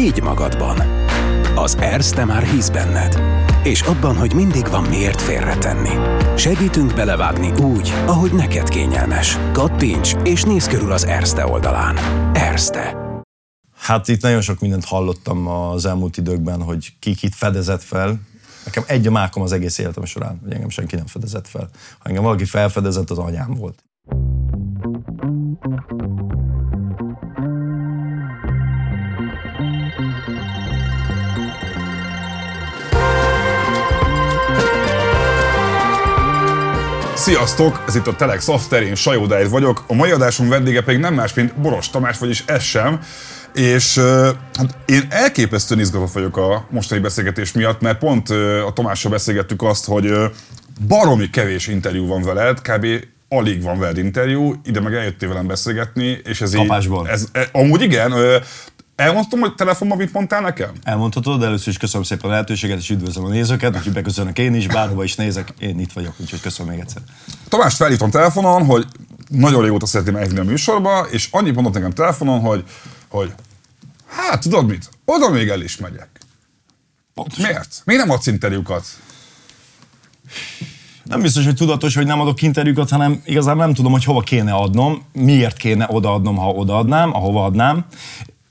Higgy magadban. Az Erste már hisz benned. És abban, hogy mindig van miért félretenni. Segítünk belevágni úgy, ahogy neked kényelmes. Kattints és nézz körül az Erste oldalán. Erste. Hát itt nagyon sok mindent hallottam az elmúlt időkben, hogy ki kit fedezett fel. Nekem egy a mákom az egész életem során, hogy engem senki nem fedezett fel. Ha engem valaki felfedezett, az anyám volt. Sziasztok! Ez itt a Telex After, én Sajó Dáid vagyok. A mai adásunk vendége pedig nem más, mint Boros Tamás, vagyis ez sem. És hát én elképesztően izgatott vagyok a mostani beszélgetés miatt, mert pont a Tamással beszélgettük azt, hogy baromi kevés interjú van veled, kb alig van veled interjú, ide meg eljöttél velem beszélgetni, és ez Kapásból. így... Ez, ez, amúgy igen, Elmondtam, hogy telefonban mit mondtál nekem? Elmondhatod, de először is köszönöm szépen a lehetőséget, és üdvözlöm a nézőket, úgyhogy beköszönök én is, bárhova is nézek, én itt vagyok, úgyhogy köszönöm még egyszer. Tamást felhívtam telefonon, hogy nagyon régóta szeretném elhívni a műsorba, és annyit mondott nekem telefonon, hogy, hogy hát tudod mit, oda még el is megyek. Pontosan. Miért? Miért nem adsz interjúkat? Nem biztos, hogy tudatos, hogy nem adok interjúkat, hanem igazából nem tudom, hogy hova kéne adnom, miért kéne odaadnom, ha odaadnám, ahova adnám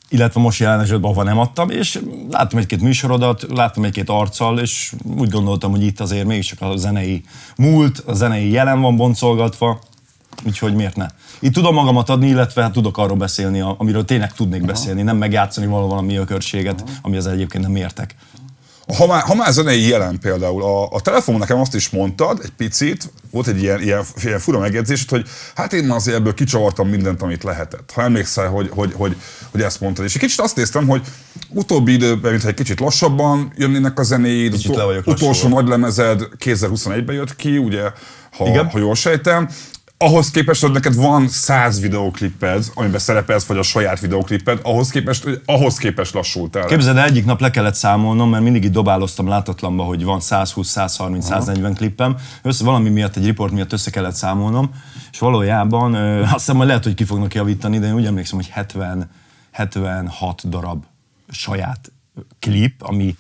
illetve most jelen esetben, ahova nem adtam, és láttam egy-két műsorodat, láttam egy-két arccal, és úgy gondoltam, hogy itt azért mégiscsak a zenei múlt, a zenei jelen van boncolgatva, úgyhogy miért ne? Itt tudom magamat adni, illetve hát tudok arról beszélni, amiről tényleg tudnék Aha. beszélni, nem megjátszani valami a körséget, ami az egyébként nem értek. Ha már, ha már zenei jelen például, a, a telefonon nekem azt is mondtad egy picit, volt egy ilyen, ilyen, ilyen fura megjegyzés, hogy hát én már azért ebből kicsavartam mindent, amit lehetett. Ha emlékszel, hogy, hogy, hogy, hogy ezt mondtad. És egy kicsit azt néztem, hogy utóbbi időben, mintha egy kicsit lassabban jönnének a zenéid, kicsit utol, utolsó nagy lemezed 2021-ben jött ki, ugye, ha, ha jól sejtem, ahhoz képest, hogy neked van száz videókliped, amiben szerepelsz, vagy a saját videókliped, ahhoz képest, hogy ahhoz képest lassultál. Képzeld, egyik nap le kellett számolnom, mert mindig így dobáloztam látatlanba, hogy van 120, 130, Aha. 140 klippem. Össze valami miatt, egy riport miatt össze kellett számolnom, és valójában ö, azt hiszem, hogy lehet, hogy ki fognak javítani, de én úgy emlékszem, hogy 70, 76 darab saját klip, ami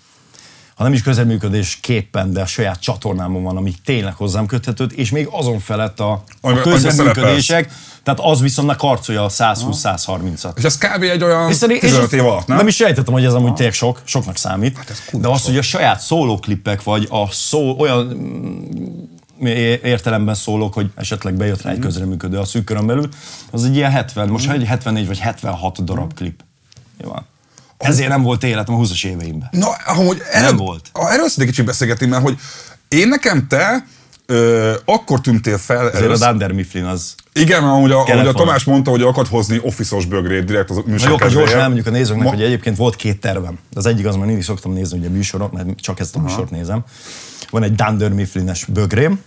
ha nem is közelműködés képpen, de a saját csatornámon van, ami tényleg hozzám köthető, és még azon felett a, a közreműködések, tehát az viszont ne karcolja a 120-130-at. És ez kb. egy olyan 15 év alatt, nem? Nem is sejtettem, hogy ez amúgy tényleg sok, soknak számít. Hát de az, hogy a saját szólóklippek, vagy a szó, olyan mm, értelemben szólok, hogy esetleg bejött rá egy mhm. közreműködő a szűk belül, az egy ilyen 70, most mhm. egy 74 vagy 76 darab klip. Jó. Ezért nem volt életem a 20-as éveimben. Na, ahogy el, nem volt. Erről szeretnék kicsit beszélgetni, mert hogy én nekem te ö, akkor tűntél fel. Azért elősz... a Dunder Mifflin az igen, ahogy a, ahogy a Tamás mondta, hogy akart hozni office bögrét direkt az műsor Jó, gyorsan elmondjuk a nézőknek, Ma... hogy egyébként volt két tervem. Az egyik az, mert mindig szoktam nézni ugye műsorot, mert csak ezt a műsort nézem. Van egy Dunder Mifflines bögrém,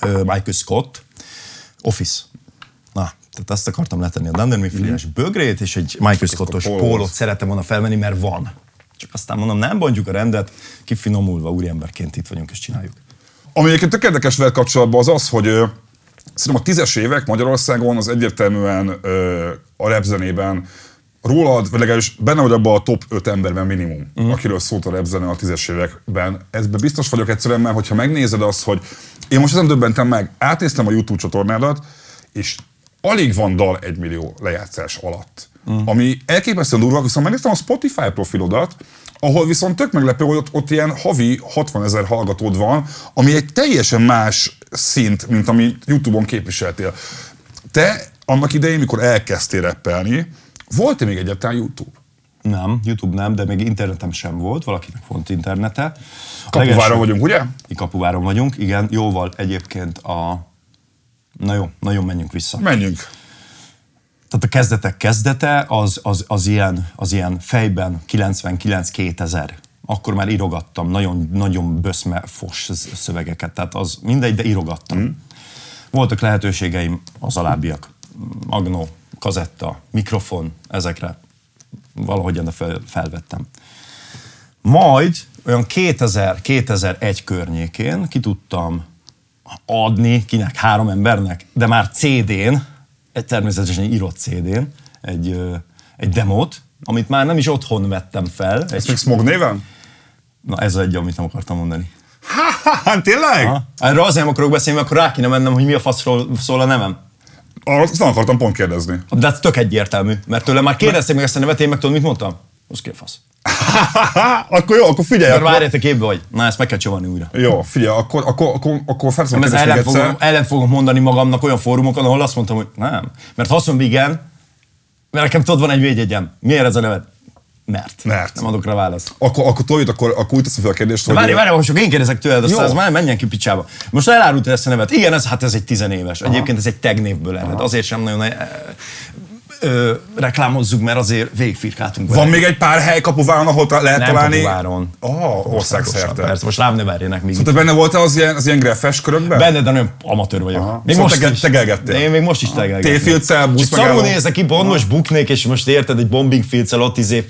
Michael Scott, Office. Tehát azt akartam letenni a Dunder Mifflin-es mm. bögrét, és egy Michael Scottos pólót szerettem volna felvenni, mert van. Csak aztán mondom, nem bontjuk a rendet, kifinomulva úriemberként itt vagyunk és csináljuk. Ami egyébként tök érdekes veled kapcsolatban az az, hogy szerintem a tízes évek Magyarországon az egyértelműen ö, a repzenében rólad, vagy legalábbis benne vagy abban a top 5 emberben minimum, uh-huh. akiről szólt a repzene a tízes években. Ezben biztos vagyok egyszerűen, mert hogyha megnézed azt, hogy én most ezen döbbentem meg, átnéztem a YouTube csatornádat, és alig van dal egy millió lejátszás alatt. Mm. Ami elképesztően durva, viszont megnéztem a Spotify profilodat, ahol viszont tök meglepő, hogy ott, ott ilyen havi 60 ezer hallgatód van, ami egy teljesen más szint, mint amit YouTube-on képviseltél. Te annak idején, mikor elkezdtél reppelni, volt-e még egyáltalán YouTube? Nem, YouTube nem, de még internetem sem volt, valakinek volt internete. Kapuváron vagyunk, ugye? Kapuváron vagyunk, igen, jóval egyébként a Na jó, nagyon menjünk vissza. Menjünk. Tehát a kezdetek kezdete az, az, az, ilyen, az ilyen fejben 99-2000. Akkor már írogattam nagyon, nagyon böszme fos szövegeket, tehát az mindegy, de írogattam. Mm. Voltak lehetőségeim az alábbiak. Magnó, kazetta, mikrofon, ezekre valahogyan fel, felvettem. Majd olyan 2000-2001 környékén ki tudtam adni kinek, három embernek, de már CD-n, egy természetesen írott CD-n, egy, egy demót, amit már nem is otthon vettem fel. Ez még Smog néven? na ez egy, amit nem akartam mondani. Hát tényleg? Ha? Erről azért nem akarok beszélni, mert akkor rá kéne mennem, hogy mi a faszról szól a nevem. Azt nem akartam pont kérdezni. De ez tök egyértelmű, mert tőle már kérdezték meg ezt a nevet, én meg tudod, mit mondtam? Az fasz. akkor jó, akkor figyelj. Akkor Akkor, várjátok képbe vagy. Na, ezt meg kell csavarni újra. jó, figyelj, akkor, akkor, akkor, akkor Nem, ez ellen fogom, ellen fogom mondani magamnak olyan fórumokon, ahol azt mondtam, hogy nem. Mert ha azt mondom, igen, mert nekem tudod, van egy védjegyem. Miért ez a neved? Mert. Mert. Nem adok rá választ. Akkor, akkor toljuk, akkor, akkor úgy teszem fel a kérdést, hogy... Várj, várj, most én kérdezek tőled, aztán az már menjen ki picsába. Most elárultad ezt a nevet. Igen, ez, hát ez egy tizenéves. Egyébként ez egy tegnévből ered. Azért sem nagyon ö, reklámozzuk, mert azért végigfirkáltunk vele. Van még egy pár hely kapuváron, ahol ta- lehet Nem találni? Kapuváron. Oh, országszerte. Persze, most rám ne verjenek még. Te benne voltál az ilyen, az ilyen greffes körökben? Benne, de nagyon amatőr vagyok. Aha. Még Szóval most tege- is. tegelgettél? Én még most is tegelgetek. Téfilccel, buszmegálló? Szarul nézek ki, pont most buknék, és most érted, egy bombing filccel ott izé,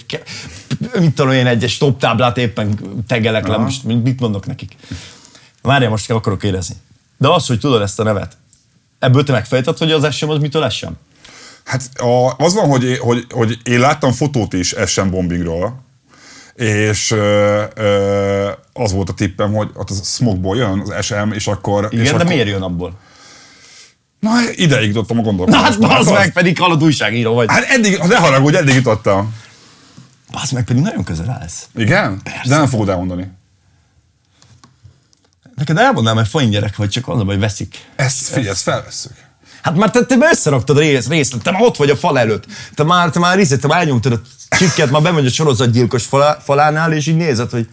mit tudom én, egy stop táblát éppen tegelek le, most mit mondok nekik? Várjál, most kell akarok kérdezni. De az, hogy tudod ezt a nevet, ebből te megfejted, hogy az SM az mitől SM? Hát a, az van, hogy, hogy, hogy én láttam fotót is SM bombingról, és ö, ö, az volt a tippem, hogy ott az smogból jön az SM, és akkor... Igen, és de akkor, miért jön abból? Na, ideig jutottam a Na hát bazd az- meg, pedig halad újságíró vagy. Hát eddig, ne haragudj, eddig jutottam. Bazd meg, pedig nagyon közel állsz. Igen? Persze. De nem fogod elmondani. Neked elmondám, mert fain gyerek vagy, csak az a baj, veszik. Ezt figyelj, ezt felvesszük. Hát már te, te összeraktad rész, részlet, te már ott vagy a fal előtt. Te már, te már, izé, te már elnyomtad a csikket, már bemegy a sorozatgyilkos falá, falánál, és így nézed, hogy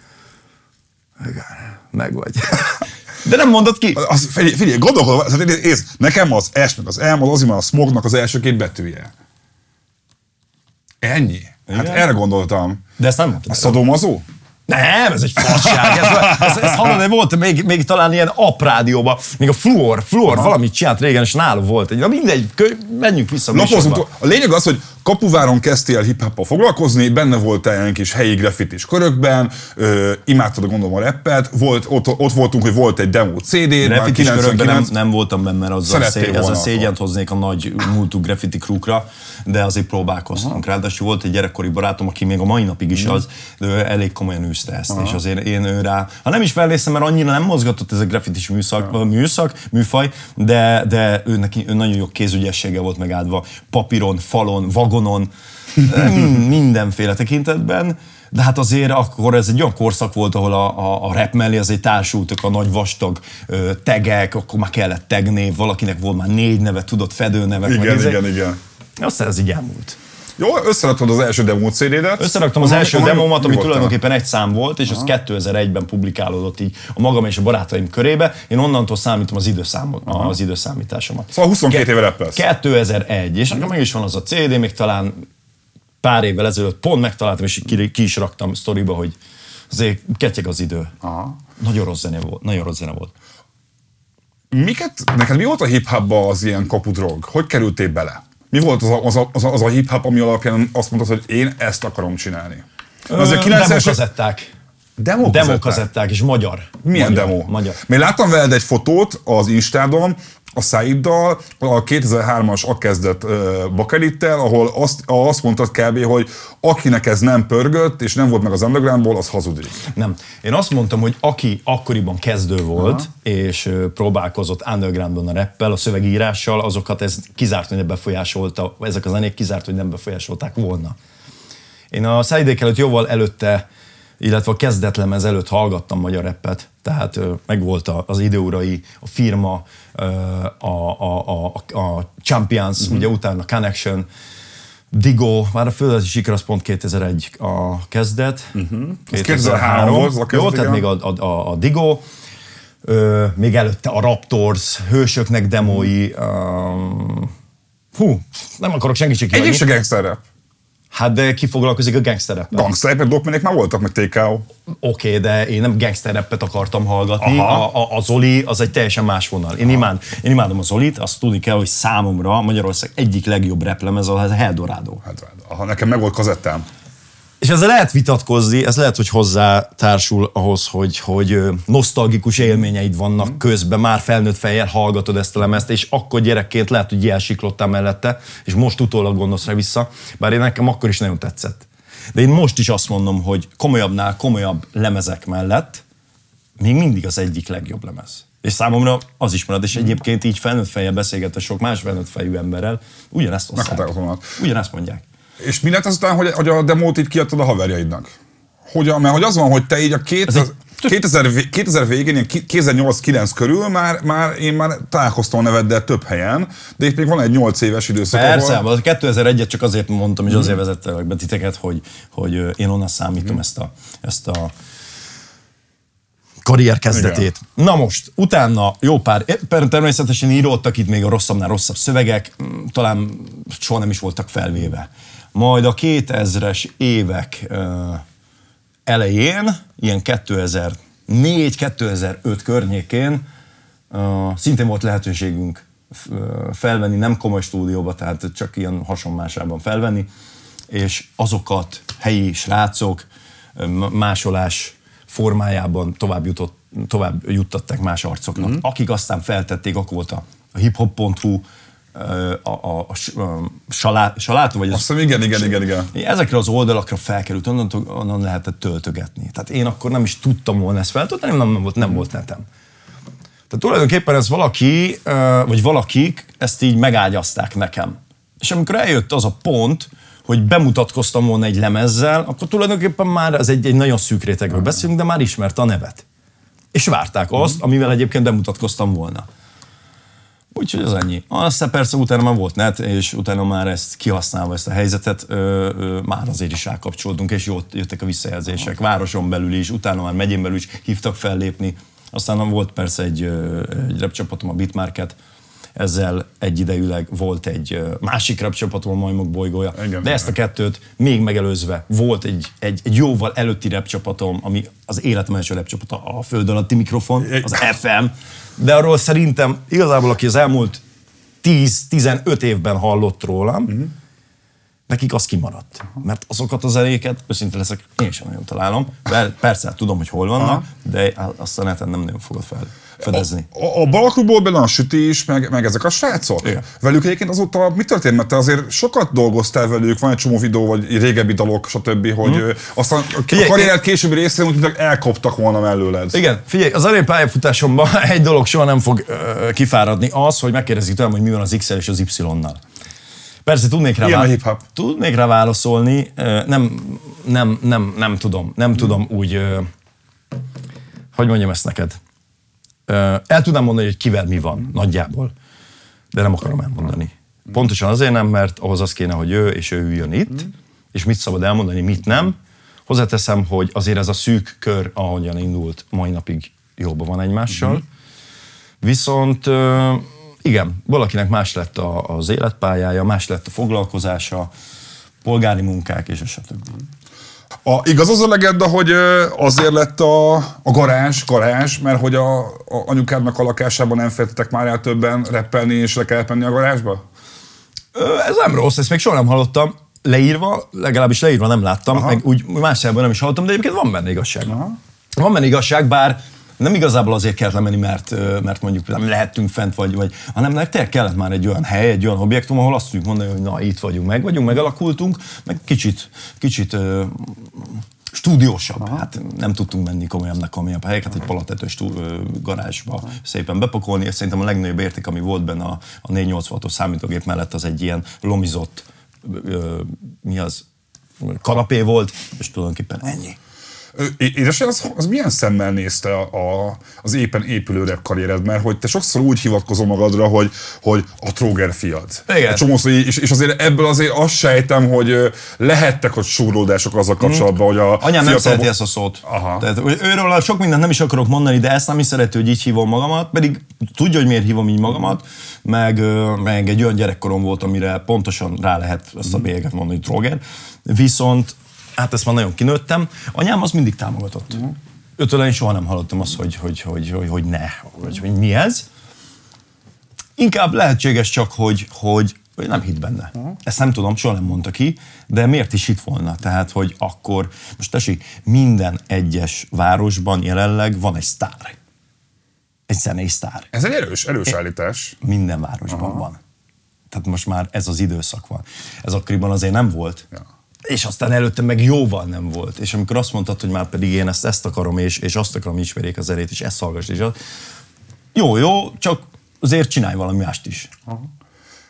igen, meg vagy. De nem mondod ki. Az, figyelj, figyelj gondolkodom, az, ez, nekem az S meg az M az mert a smognak az első két betűje. Ennyi. Hát Igen? erre gondoltam. De ezt nem mondtad. A szadomazó? Nem, ez egy fasság. Ez, ez, ez hallod, de volt még, még talán ilyen aprádióban, még a fluor, fluor valamit csinált régen, és nála volt egy. Na mindegy, kö, menjünk vissza Lapozunk. A lényeg az, hogy Kapuváron kezdtél hip foglalkozni, benne voltál ilyen kis helyi graffitis körökben, ö, imádtad gondolom a rappet, volt, ott, ott voltunk, hogy volt egy demo CD-d, már Graffiti körökben nem, 99 nem voltam benne, mert azzal szé, ezzel volna szégyent hoznék a nagy múltú graffiti krúkra, de azért próbálkoztunk. Ráadásul volt egy gyerekkori barátom, aki még a mai napig is az, de elég komolyan űzte ezt, és azért én ő rá, ha nem is felnéztem, mert annyira nem mozgatott ez a graffitis műszak, műszak, műfaj, de, de ő, neki, ő nagyon jó kézügyessége volt megáldva, papíron, falon, vagonon, mind- mindenféle tekintetben. De hát azért akkor ez egy olyan korszak volt, ahol a, a, a rap mellé azért társultak a nagy vastag ö, tegek, akkor már kellett tegnév, valakinek volt már négy neve, tudott fedőnevek. Igen, izé. igen, igen. Aztán ez így elmúlt. Jó, összeraktad az első demo CD-det. Összeraktam az első demómat, ami tulajdonképpen egy szám volt, és az 2001-ben publikálódott így a magam és a barátaim körébe. Én onnantól számítom az időszámot, az időszámításomat. Szóval 22 éve rappelsz. 2001, és akkor meg is van az a CD, még talán pár évvel ezelőtt pont megtaláltam, és ki, ki is raktam sztoriba, hogy azért ketyeg az idő. Aha. Nagyon rossz zene volt. Nagyon rossz zene volt. Miket, neked mi volt a hip-hopba az ilyen kapudrog? Hogy kerültél bele? Mi volt az a, az a, az a, az a hip-hop, ami alapján azt mondtad, hogy én ezt akarom csinálni? Az a 90-es... Demokazetták. Demokazetták? És magyar. Milyen magyar, demo? Magyar. Még láttam veled egy fotót az Instádon, a Saiddal, a 2003-as akezdett uh, Bakelittel, ahol azt, azt mondtad kb., hogy akinek ez nem pörgött, és nem volt meg az undergroundból, az hazudik. Nem. Én azt mondtam, hogy aki akkoriban kezdő volt, Aha. és próbálkozott undergroundban a rappel, a szövegírással, azokat ez kizárt, hogy ne befolyásolta, ezek a zenék kizárt, hogy nem befolyásolták volna. Én a szájdék előtt jóval előtte, illetve a kezdetlemez előtt hallgattam magyar rappet, tehát megvolt az időurai, a firma, a, a, a, a, Champions, uh-huh. ugye utána Connection, Digo, már a földrajzi siker az pont 2001 a kezdet. Uh-huh. 2003 volt az a kezdet, Jó, tehát még a, a, a, a Digo, ö, még előtte a Raptors, hősöknek demói, um, hú, nem akarok senkit sem Egyik kihagyni. se gangster rap. Hát de ki foglalkozik a gangster Gangster rap, dokminek már voltak, meg TKO. Oké, okay, de én nem gangster rappet akartam hallgatni. Aha. A, a, a Zoli az egy teljesen más vonal. Én, imád, én imádom a Zolit, azt tudni kell, hogy számomra Magyarország egyik legjobb replemez az a Eldorado. Hát, ha nekem meg volt kazettám. És ezzel lehet vitatkozni, ez lehet, hogy hozzá társul ahhoz, hogy, hogy nosztalgikus élményeid vannak mm. közben, már felnőtt fejjel hallgatod ezt a lemezt, és akkor gyerekként lehet, hogy elsiklottál mellette, és most utólag gondolsz rá vissza, bár én nekem akkor is nagyon tetszett. De én most is azt mondom, hogy komolyabbnál komolyabb lemezek mellett még mindig az egyik legjobb lemez. És számomra az is marad, és egyébként így felnőtt fejjel beszélgetve sok más felnőtt fejű emberrel, ugyanezt osztják. Ugyanezt mondják. És mi lett azután, hogy, hogy a demót itt kiadtad a haverjaidnak? Hogy, a- mert hogy az van, hogy te így a két, egy- 2000, vé- 2000 végén, ilyen 2008-9 körül már, már én már találkoztam a neveddel több helyen, de itt még van egy 8 éves időszak, Persze, ahol... az 2001-et csak azért mondtam, és azért vezettelek be titeket, hogy, hogy én onnan számítom ezt a, ezt a karrier kezdetét. Na most, utána jó pár, természetesen íródtak itt még a rosszabbnál rosszabb szövegek, mm, talán soha nem is voltak felvéve. Majd a 2000-es évek elején, ilyen 2004-2005 környékén szintén volt lehetőségünk felvenni, nem komoly stúdióba, tehát csak ilyen hasonlásában felvenni, és azokat helyi srácok másolás formájában tovább, jutott, tovább juttatták más arcoknak, mm. akik aztán feltették, akkor volt a hiphop.hu, a, a, a, s- ö, salá, salátó, vagy az, Azt hiszem, igen, igen, igen, igen. Ezekre az oldalakra felkerült, onnan, onnan lehetett töltögetni. Tehát én akkor nem is tudtam volna ezt feltölteni, nem, nem, volt, nem volt netem. Tehát tulajdonképpen ez valaki, vagy valakik ezt így megágyazták nekem. És amikor eljött az a pont, hogy bemutatkoztam volna egy lemezzel, akkor tulajdonképpen már ez egy, egy nagyon szűk rétegről beszélünk, de már ismerte a nevet. És várták azt, amivel egyébként bemutatkoztam volna. Úgyhogy az ennyi. Aztán persze utána már volt net, és utána már ezt kihasználva ezt a helyzetet, ö, ö, már azért is rákapcsoltunk, és jót jöttek a visszajelzések. Városon belül is, utána már megyén belül is hívtak fellépni. Aztán volt persze egy, egy rap csapatom, a Bitmarket, ezzel egyidejűleg volt egy másik rap csapatom, a Majmok bolygója, Igen. de ezt a kettőt még megelőzve volt egy, egy, egy jóval előtti rap csapatom, ami az életem első rap csapata, a föld alatti mikrofon, az FM, de arról szerintem igazából, aki az elmúlt 10-15 évben hallott rólam, Mhm. nekik az kimaradt. Mert azokat az zenéket, őszinte leszek, én sem nagyon találom. Per- Persze, tudom, hogy hol vannak, Aha. de azt a neten nem nagyon fogod felfedezni. A, a Balaklubból benne a sütés, meg, meg ezek a srácok. Igen. Velük egyébként azóta mi történt? Mert te azért sokat dolgoztál velük, van egy csomó videó, vagy régebbi dalok, stb., hogy hmm. aztán a Figyelj, karrier későbbi részén úgy, mintha elkoptak volna mellőled. Igen, figyelj, az elég pályafutásomban egy dolog soha nem fog ö, kifáradni, az, hogy megkérdezik tőlem, hogy mi van az x és az Y-nal. Persze tudnék rá, Ilyen a vá- hip-hop. tudnék rá válaszolni, nem, nem, nem, nem tudom, nem tudom úgy, hogy mondjam ezt neked. El tudnám mondani, hogy kivel mi van, nagyjából, de nem akarom elmondani. Pontosan azért nem, mert ahhoz az kéne, hogy ő és ő üljön itt, és mit szabad elmondani, mit nem. Hozzáteszem, hogy azért ez a szűk kör, ahogyan indult, mai napig jóban van egymással. Viszont ö, igen, valakinek más lett a, az életpályája, más lett a foglalkozása, polgári munkák és a stb. A, igaz az a legenda, hogy azért lett a, a garázs, garázs, mert hogy a, a anyukádnak a lakásában nem fektetek már el többen reppelni, és le kellett menni a garázsba? Ez nem rossz, ezt még soha nem hallottam. Leírva, legalábbis leírva nem láttam, Aha. meg úgy más nem is hallottam, de egyébként van benne igazság. Aha. Van benne igazság, bár nem igazából azért kellett lemenni, mert, mert mondjuk nem lehettünk fent, vagy, vagy hanem tényleg kellett már egy olyan hely, egy olyan objektum, ahol azt tudjuk mondani, hogy na itt vagyunk, meg vagyunk, megalakultunk, meg kicsit, kicsit stúdiósabb. Aha. Hát nem tudtunk menni komolyabbnak komolyabb helyeket, egy palatetős stú, garázsba Aha. szépen bepakolni, és szerintem a legnagyobb érték, ami volt benne a, a 486-os számítógép mellett, az egy ilyen lomizott, ö, mi az, kanapé volt, és tulajdonképpen ennyi. Ö, é- Édesem, az, az milyen szemmel nézte a, a, az éppen épülő rap karriered? Mert hogy te sokszor úgy hivatkozol magadra, hogy, hogy a Tróger fiad. Igen. Csomószor, és, és azért ebből azért azt sejtem, hogy lehettek ott súrlódások azzal kapcsolatban, hogy a Anyám nem fiatal- szereti ezt a szót. Aha. Tehát őről sok mindent nem is akarok mondani, de ezt nem is szereti, hogy így hívom magamat, pedig tudja, hogy miért hívom így magamat, meg, meg egy olyan gyerekkorom volt, amire pontosan rá lehet ezt a bélyeget mondani, hogy droger. Viszont, hát ezt már nagyon kinőttem, anyám az mindig támogatott. Őtől én soha nem hallottam azt, hogy, hogy, hogy, hogy, hogy ne, vagy hogy mi ez. Inkább lehetséges csak, hogy, hogy Ő nem hitt benne. Ezt nem tudom, soha nem mondta ki, de miért is hitt volna? Tehát, hogy akkor, most tessék, minden egyes városban jelenleg van egy sztár. Egy zenei sztár. Ez egy erős, erős állítás. Minden városban Aha. van. Tehát most már ez az időszak van. Ez akkoriban azért nem volt. Ja. És aztán előtte meg jóval nem volt. És amikor azt mondtad, hogy már pedig én ezt, ezt akarom, és, és azt akarom, ismerjék az erét, és ezt hallgass, és az, jó, jó, csak azért csinálj valami mást is. Aha.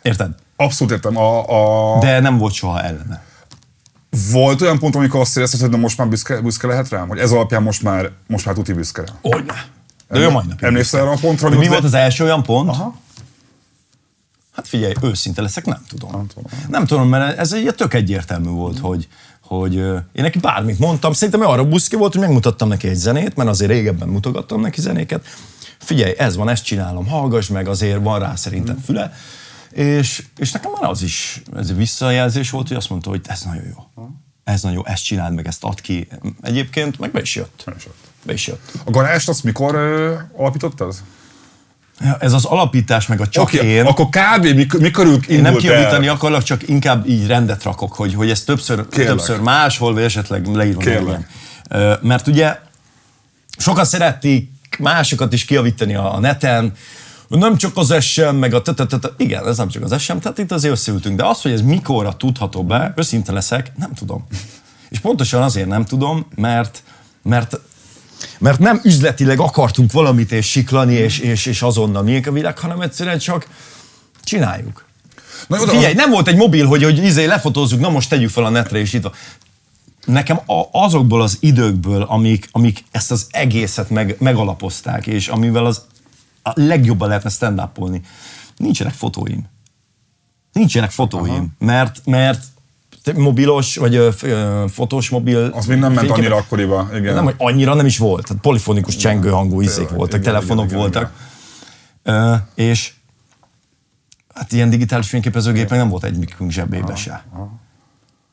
Érted? Abszolút értem. A, a... De nem volt soha ellene. Volt olyan pont, amikor azt érezted, hogy most már büszke, büszke lehet rám? Hogy ez alapján most már, most már tuti büszke rám? Hogyne. De ő majd napig Emlékszel arra a pontra? Hogy mi volt az első olyan pont? Aha. Hát figyelj, őszinte leszek, nem tudom. Nem tudom, nem tudom mert ez egy tök egyértelmű volt, hogy, hogy én neki bármit mondtam, szerintem ő arra buszki volt, hogy megmutattam neki egy zenét, mert azért régebben mutogattam neki zenéket. Figyelj, ez van, ezt csinálom, hallgass meg, azért van rá szerintem füle. És, és nekem már az is, ez visszajelzés volt, hogy azt mondta, hogy ez nagyon jó. Ez nagyon jó, ezt csináld meg, ezt add ki. Egyébként meg be is jött. Be is jött. Be is jött. A garást azt mikor ö, alapítottad? Ja, ez az alapítás, meg a csak Oké, én. akkor kb. mikor, mikor indult Én nem el? kiavítani akarlak, csak inkább így rendet rakok, hogy, hogy ez többször, Kérlek. többször máshol, vagy esetleg leírom. Kérlek. Mert ugye sokan szerették másokat is kiavítani a a neten, nem csak az SM, meg a tetetet, igen, ez nem csak az SM, tehát itt azért összeültünk, de az, hogy ez mikorra tudható be, őszinte leszek, nem tudom. És pontosan azért nem tudom, mert, mert mert nem üzletileg akartunk valamit és siklani, és, és, és azonnal miénk a világ, hanem egyszerűen csak csináljuk. Na, jó, Figyelj, nem volt egy mobil, hogy, hogy izé lefotózzuk, na most tegyük fel a netre, és itt van. Nekem a, azokból az időkből, amik, amik ezt az egészet meg, megalapozták, és amivel az a legjobban lehetne stand nincsenek fotóim. Nincsenek fotóim, mert, mert te- mobilos, vagy ö, fotós mobil... Az még nem ment fényképek- annyira akkoriba, igen. nem, hogy annyira nem is volt. Tehát polifonikus csengő hangú izék tényleg, voltak, igen, telefonok igen, igen, voltak. Ö, és hát ilyen digitális fényképezőgép meg nem volt egy mikünk zsebébe se.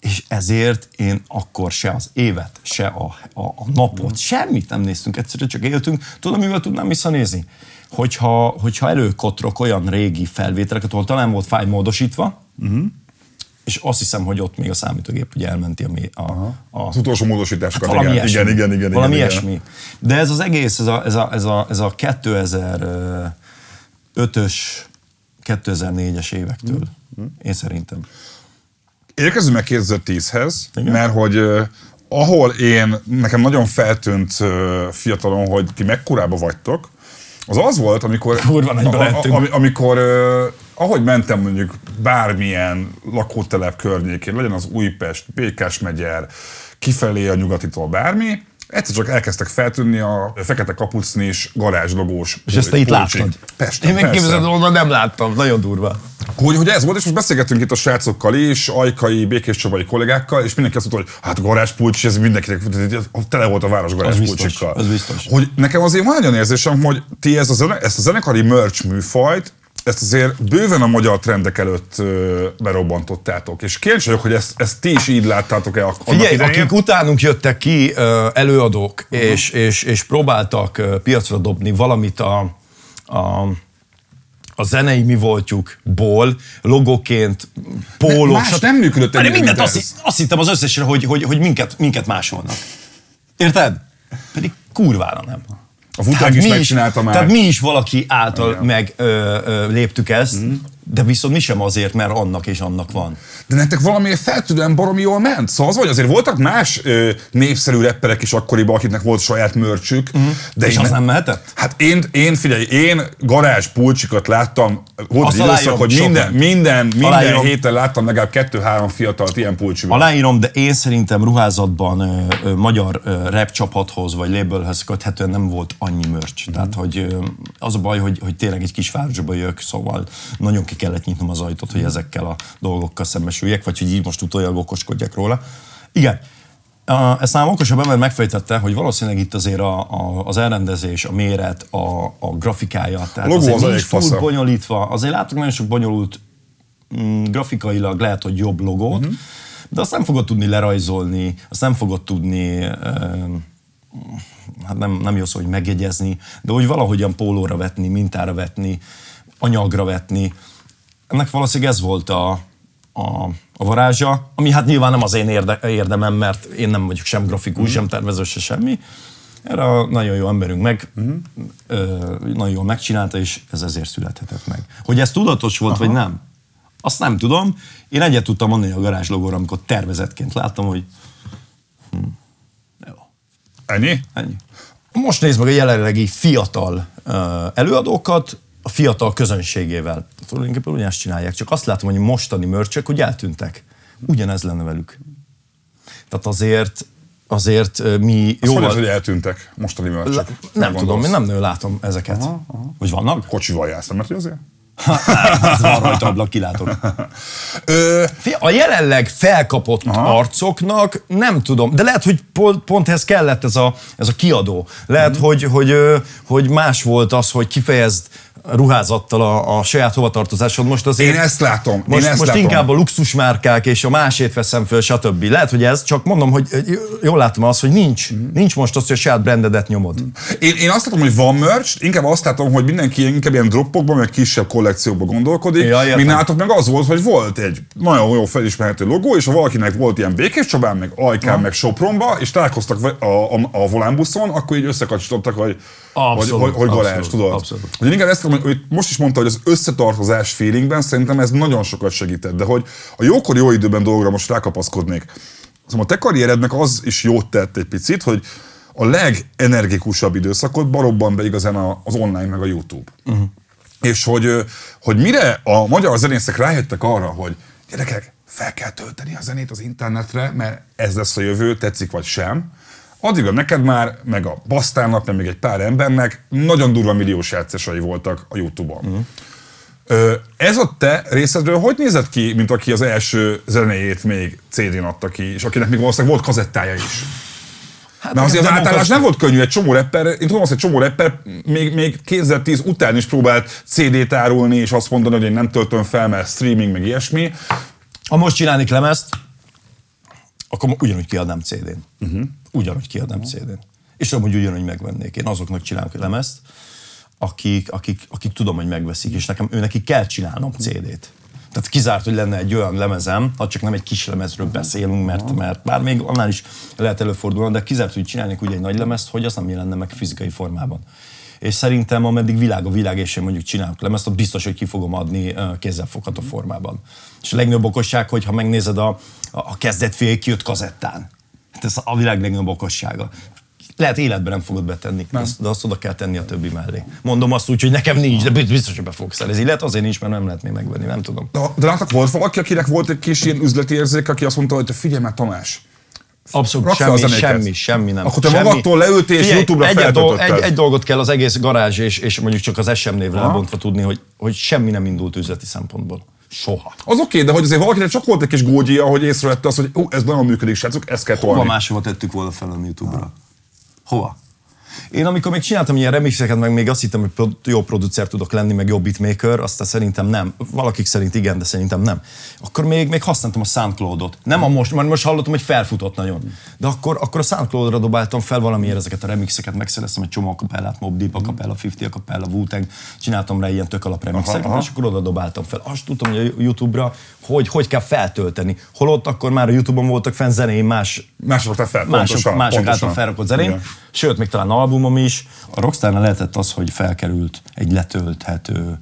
És ezért én akkor se az évet, se a, a, a napot, semmit nem néztünk, egyszerűen csak éltünk. Tudom, mivel tudnám visszanézni? Hogyha, hogyha előkotrok olyan régi felvételeket, ahol talán volt fáj módosítva, és azt hiszem, hogy ott még a számítógép ugye elmenti a, a, a, Az utolsó módosításokat, Hát valami igen, ilyesmi. igen, igen, igen, Valami igen, ilyesmi. De ez az egész, ez a, ez a, ez a, ez a 2005-ös, 2004-es évektől, Mm. én szerintem. Érkezünk meg 2010-hez, Igen. mert hogy ahol én, nekem nagyon feltűnt fiatalon, hogy ti mekkorába vagytok, az az volt, amikor, Kurva lettünk. ami, amikor uh, ahogy mentem mondjuk bármilyen lakótelep környékén, legyen az Újpest, Békás megyer, kifelé a nyugatitól bármi, egyszer csak elkezdtek feltűnni a fekete kapucnis garázslogós És ezt te itt pulcsik. láttad? Persze, Én persze. képzeld, onnan nem láttam, nagyon durva. Hogy, hogy ez volt, és most beszélgettünk itt a srácokkal is, ajkai, békés csabai kollégákkal, és mindenki azt mondta, hogy hát garázspulcs, ez mindenkinek, tele volt a város garázspulcsikkal. biztos, az biztos. Hogy nekem azért van olyan érzésem, hogy ti ez a zene, ezt a zenekari merch műfajt, ezt azért bőven a magyar trendek előtt berobbantottátok. És kíváncsi vagyok, hogy ezt, ezt ti is így láttátok-e ak- annak Figyelj, idején? akik utánunk jöttek ki előadók, és, és, és próbáltak piacra dobni valamit a, a, a zenei mi voltjukból, logóként, póló. Más nem működött De ennyire, mindent azt, azt hittem az összesre, hogy, hogy, hogy minket, minket másolnak. Érted? Pedig kurvára nem. A Tehát is megcsinálta már. Tehát mi is valaki által Igen. meg ö, ö, léptük ezt, Mhm. De viszont mi sem azért, mert annak és annak van. De nektek valamiért feltűnően baromi jól ment. Szóval az vagy, azért voltak más ö, népszerű rapperek is akkoriban, akiknek volt saját mörcsük. De Mhm. És én az nem mehetett? Hát én, én figyelj, én garázs pulcsikat láttam, volt Azt egy időszak, hogy minden, minden, minden Aláírom. héten láttam legalább kettő-három fiatalt ilyen pulcsiban. Aláírom, de én szerintem ruházatban ö, ö, magyar ö, rap csapathoz vagy labelhez köthetően nem volt annyi merch. Tehát, hogy ö, az a baj, hogy, hogy tényleg egy kis városba jövök, szóval nagyon ki kellett nyitnom az ajtót, hogy ezekkel a dolgokkal szembesüljek, vagy hogy így most utólag okoskodjak róla. Igen, A- Ezt nálam okosabb ember megfejtette, hogy valószínűleg itt azért a, a, az elrendezés, a méret, a, a grafikája, tehát logó azért az nincs túl fasza. bonyolítva. Azért látok nagyon sok bonyolult mm, grafikailag lehet, hogy jobb logót, Mhm. de azt nem fogod tudni lerajzolni, azt nem fogod tudni, um, hát nem, nem jó szó, hogy megjegyezni, de hogy valahogyan pólóra vetni, mintára vetni, anyagra vetni. Ennek valószínűleg ez volt a, a, a varázsa, ami hát nyilván nem az én érde, érdemem, mert én nem vagyok sem grafikus, mm. sem tervező, se semmi. Erre a nagyon jó emberünk meg, mm. ö, nagyon jól megcsinálta, és ez ezért születhetett meg. Hogy ez tudatos volt, Aha. vagy nem, azt nem tudom. Én egyet tudtam mondani a garázs logóra, amikor tervezetként láttam, hogy hm, jó. Ennyi? Ennyi. Most nézd meg a jelenlegi fiatal uh, előadókat, a fiatal közönségével. Tulajdonképpen ugyanezt csinálják, csak azt látom, hogy mostani mörcsök, hogy eltűntek. Ugyanez lenne velük. Tehát azért, azért mi jó. Hogy, hogy eltűntek mostani mörcsök? Le, nem tudom, én nem nagyon látom ezeket. Aha, aha. Hogy vannak? Kocsival jársz, mert hogy azért? Hát, van rajta ablak, kilátom. Ö... A jelenleg felkapott Aha. arcoknak nem tudom, de lehet, hogy pont, pont ez kellett ez a, ez a kiadó. Lehet, mm. hogy, hogy, hogy más volt az, hogy kifejezd ruházattal a, a saját hovatartozásod. Most azért, én ezt látom. Most, én ezt most látom. inkább a luxusmárkák és a másét veszem föl, stb. Lehet, hogy ez, csak mondom, hogy jól látom azt, hogy nincs, mm. nincs most az, hogy a saját brandedet nyomod. Én, én azt látom, hogy van merch, inkább azt látom, hogy mindenki inkább ilyen droppokban, vagy kisebb kollekciókban gondolkodik. Ja, Míg nálatok meg az volt, hogy volt egy nagyon jó felismerhető logó, és ha valakinek volt ilyen Békés Csabán, meg Ajkán, meg Sopronba, és találkoztak a, a, a volánbuszon, akkor így összekacsítottak, hogy Abszolút, hogy, hogy abszolút, tudod? Abszolút. Hogy inkább ezt tudom, hogy most is mondta, hogy az összetartozás feelingben szerintem ez nagyon sokat segített, de hogy a jókor jó időben dolgra most rákapaszkodnék. Szóval a te karrierednek az is jót tett egy picit, hogy a legenergikusabb időszakot barobban be igazán az online meg a YouTube. Uh-huh. És hogy, hogy mire a magyar zenészek rájöttek arra, hogy gyerekek, fel kell tölteni a zenét az internetre, mert ez lesz a jövő, tetszik vagy sem, addigra neked már, meg a Basztának, meg még egy pár embernek nagyon durva milliós játszásai voltak a Youtube-on. Uh-huh. Ez a te részedről hogy nézett ki, mint aki az első zenéjét még CD-n adta ki, és akinek még valószínűleg volt kazettája is? Hát Mert azért az átállás nem volt könnyű, egy csomó rapper, én tudom azt, hogy egy csomó rapper még, még 2010 után is próbált CD-t árulni, és azt mondani, hogy én nem töltöm fel, mert streaming, meg ilyesmi. Ha most csinálnék lemezt, akkor ugyanúgy kiadnám CD-n. Uh-huh ugyanúgy kiadnám CD-n. És amúgy ugyanúgy megvennék. Én azoknak csinálok lemezt, akik, akik, akik tudom, hogy megveszik, és nekem ő neki kell csinálnom CD-t. Tehát kizárt, hogy lenne egy olyan lemezem, ha csak nem egy kis lemezről beszélünk, mert, mert bár még annál is lehet előfordulni, de kizárt, hogy csinálnék úgy egy nagy lemezt, hogy az nem jelenne meg fizikai formában. És szerintem, ameddig világ a világ, és én mondjuk csinálok lemezt, ott biztos, hogy ki fogom adni kézzelfogható formában. És a legnagyobb okosság, hogy ha megnézed a, a kezdetfél kijött kazettán, Hát ez a világ legnagyobb okossága. Lehet életben nem fogod betenni, nem. de azt oda kell tenni a többi mellé. Mondom azt úgy, hogy nekem nincs, de biztos, hogy be fogsz szerezni. Lehet azért nincs, mert nem lehet még megvenni, nem tudom. De, de látok, volt valaki, akinek volt egy kis ilyen üzleti érzék, aki azt mondta, hogy figyelj már Tamás, Abszolút semmi, semmi, semmi nem. Akkor te semmi. magadtól leültél és YouTube-ra egy, dolg, egy, egy, dolgot kell az egész garázs és, és mondjuk csak az SM névre lebontva tudni, hogy, hogy semmi nem indult üzleti szempontból. Soha. Az oké, okay, de hogy azért valakinek csak volt egy kis gógyia, hogy észrevette azt, hogy ó, ez nagyon működik, srácok, ezt kell tolni. Hova máshova tettük volna fel a YouTube-ra? Hova? Én amikor még csináltam ilyen remixeket, meg még azt hittem, hogy jó producer tudok lenni, meg jobb beatmaker, aztán szerintem nem. Valakik szerint igen, de szerintem nem. Akkor még, még használtam a Soundcloud-ot. Nem a most, mert most hallottam, hogy felfutott nagyon. De akkor, akkor a Soundcloud-ra dobáltam fel valamiért ezeket a remixeket, megszereztem egy csomó kapellát, Mob Deep, a kapella, 50 a kapella, wu csináltam rá ilyen tök alap remixeket, és akkor oda dobáltam fel. Azt tudtam, hogy a YouTube-ra hogy, hogy kell feltölteni. Holott akkor már a YouTube-on voltak fenn zenéim más, mások, fel, mások, pontosan, mások pontosan. által felrakott zeném, sőt, még talán albumom is. A Rockstar lehetett az, hogy felkerült egy letölthető,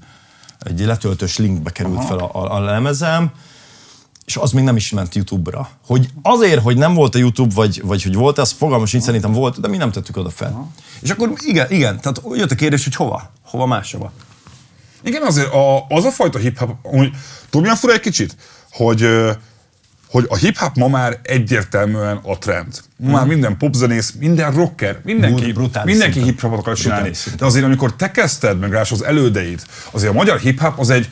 egy letöltős linkbe került Aha. fel a, a, a lemezem, és az még nem is ment YouTube-ra. Hogy azért, hogy nem volt a YouTube, vagy, vagy hogy volt, az fogalmas sincs, szerintem volt, de mi nem tettük oda fel. Aha. És akkor igen, igen, tehát jött a kérdés, hogy hova? Hova máshova? Igen, azért a, az a fajta hip-hop, tudom, milyen fura egy kicsit, hogy hogy a hip-hop ma már egyértelműen a trend. Ma már minden popzenész, minden rocker, mindenki, mindenki hip-hopot akar csinálni. De azért, amikor te kezdted meg rás az elődeid, azért a magyar hip-hop az egy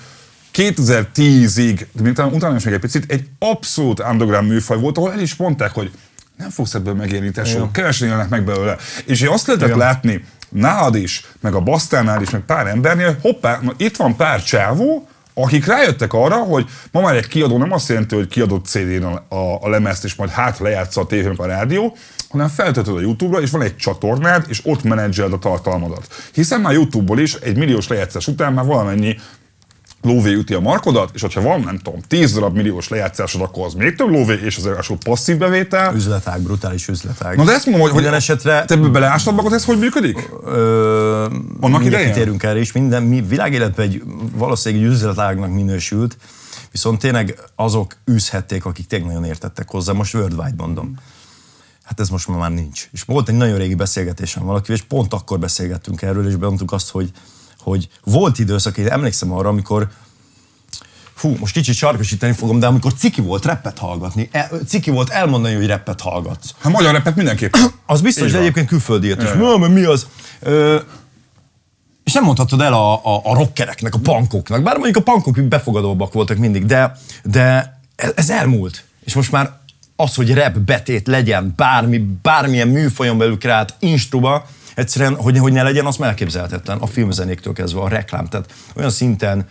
2010-ig, de utána is még egy picit, egy abszolút underground műfaj volt, ahol el is mondták, hogy nem fogsz ebből megérni, tesó, kevesen élnek meg belőle. És azt lehetett Igen. látni, nálad is, meg a Basztánál is, meg pár embernél, hoppá, na, itt van pár csávó, akik rájöttek arra, hogy ma már egy kiadó nem azt jelenti, hogy kiadott CD-n a, a, a lemezt, és majd hát lejátsza a tévén a rádió, hanem feltöltöd a YouTube-ra, és van egy csatornád, és ott menedzseled a tartalmadat. Hiszen már YouTube-ból is egy milliós lejátszás után már valamennyi lóvé üti a markodat, és hogyha van, nem tudom, 10 darab milliós lejátszásod, akkor az még több lóvé, és az ráadásul passzív bevétel. Üzletág, brutális üzletág. Na de ezt mondom, hogy, hogy Minden esetre te beleástad magad, ez hogy működik? Ö, Annak idején? kitérünk erre, és minden mi világéletben egy, valószínűleg egy üzletágnak minősült, viszont tényleg azok űzhették, akik tényleg nagyon értettek hozzá, most worldwide mondom. Hát ez most már nincs. És volt egy nagyon régi beszélgetésem valakivel, és pont akkor beszélgettünk erről, és bemondtuk azt, hogy, hogy volt időszak, én emlékszem arra, amikor Fú, most kicsit sarkosítani fogom, de amikor ciki volt reppet hallgatni, e, ciki volt elmondani, hogy reppet hallgatsz. Hát magyar repet mindenképp. Az biztos, Így de egyébként külföldiért is. Ja, mi az? Ö, és nem mondhatod el a, a, a rockereknek, a punkoknak, bár mondjuk a punkok befogadóbbak voltak mindig, de, de ez, ez elmúlt. És most már az, hogy rap betét legyen, bármi, bármilyen műfajon belül kreált instruba, egyszerűen, hogy, hogy ne legyen, az elképzelhetetlen. A filmzenéktől kezdve a reklám. Tehát olyan szinten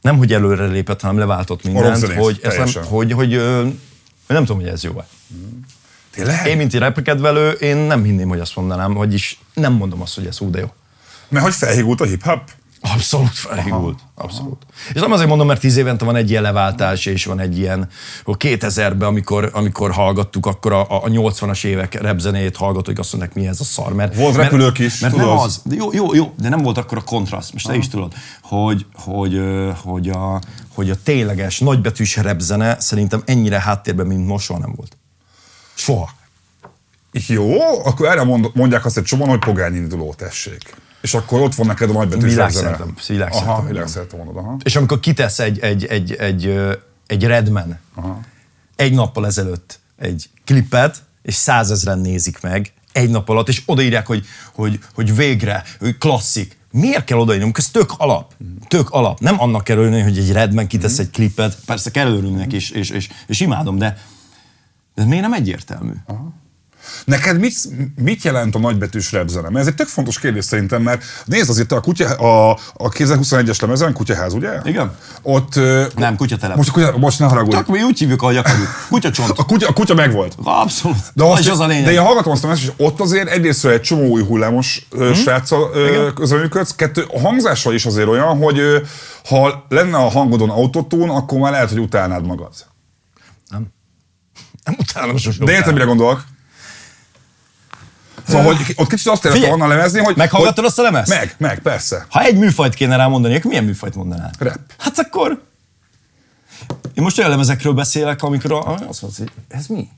nem, hogy előre lépett, hanem leváltott mindent, rockzenész, hogy, ez nem, hogy, hogy nem tudom, hogy ez jó-e. Tényleg? Én, mint egy rapkedvelő, én nem hinném, hogy azt mondanám, vagyis nem mondom azt, hogy ez hú, de jó. Mert hogy felhígult a hip-hop? Abszolút felhívult. Abszolút. És nem azért mondom, mert tíz évente van egy ilyen leváltás, és van egy ilyen, hogy 2000-ben, amikor, amikor hallgattuk, akkor a, a 80-as évek repzenét hallgatók azt mondják, mi ez a szar. Mert, Volt mert, repülők is, Mert tudod? nem az. De jó, jó, jó, de nem volt akkor a kontraszt, most te is tudod, hogy, hogy, hogy, a, hogy a tényleges, nagybetűs repzene szerintem ennyire háttérben, mint most soha nem volt. Soha. Jó, akkor erre mond, mondják azt egy csomóan, hogy pogány induló, tessék. És akkor ott van neked a nagybetűs Világszerte, repzene. világszerte Aha, világszerte mondod, aha. És amikor kitesz egy, egy, egy, egy, egy Redman egy nappal ezelőtt egy klipet, és százezren nézik meg egy nap alatt, és odaírják, hogy, hogy, hogy végre, hogy klasszik. Miért kell odaírni? Amikor ez tök alap. Tök alap. Nem annak kell örülni, hogy egy Redman kitesz egy klipet. Persze kell örülni neki, és, és, és, és imádom, de, de miért nem egyértelmű? Neked mit, mit jelent a nagybetűs repzene? Mert ez egy tök fontos kérdés szerintem, mert nézd azért a, kutya, a, a 2021-es lemezen, Kutyaház, ugye? Igen. Ott... Nem, kutyatelep. Most, kutya, most ne haragudj. Csak mi úgy hívjuk, ahogy akarjuk. Kutyacsont. A kutya, a kutya megvolt. Abszolút. De, is az a lényeg. de én hallgatom azt és ott azért egyrészt egy csomó új hullámos hmm? sráccal ö, közreműködsz, kettő, a hangzása is azért olyan, hogy ha lenne a hangodon autotune, akkor már lehet, hogy utálnád magad. Nem. Nem utálom sosem. De érted, mire gondolok? Szóval, hogy ott kicsit azt Figyelj, onnan lemezni, hogy... meghallgattad hogy, azt a lemezt? Meg, meg, persze. Ha egy műfajt kéne rámondani, akkor milyen műfajt mondanál? Rap. Hát akkor... Én most olyan lemezekről beszélek, amikor a, azt mondod, hogy ez mi?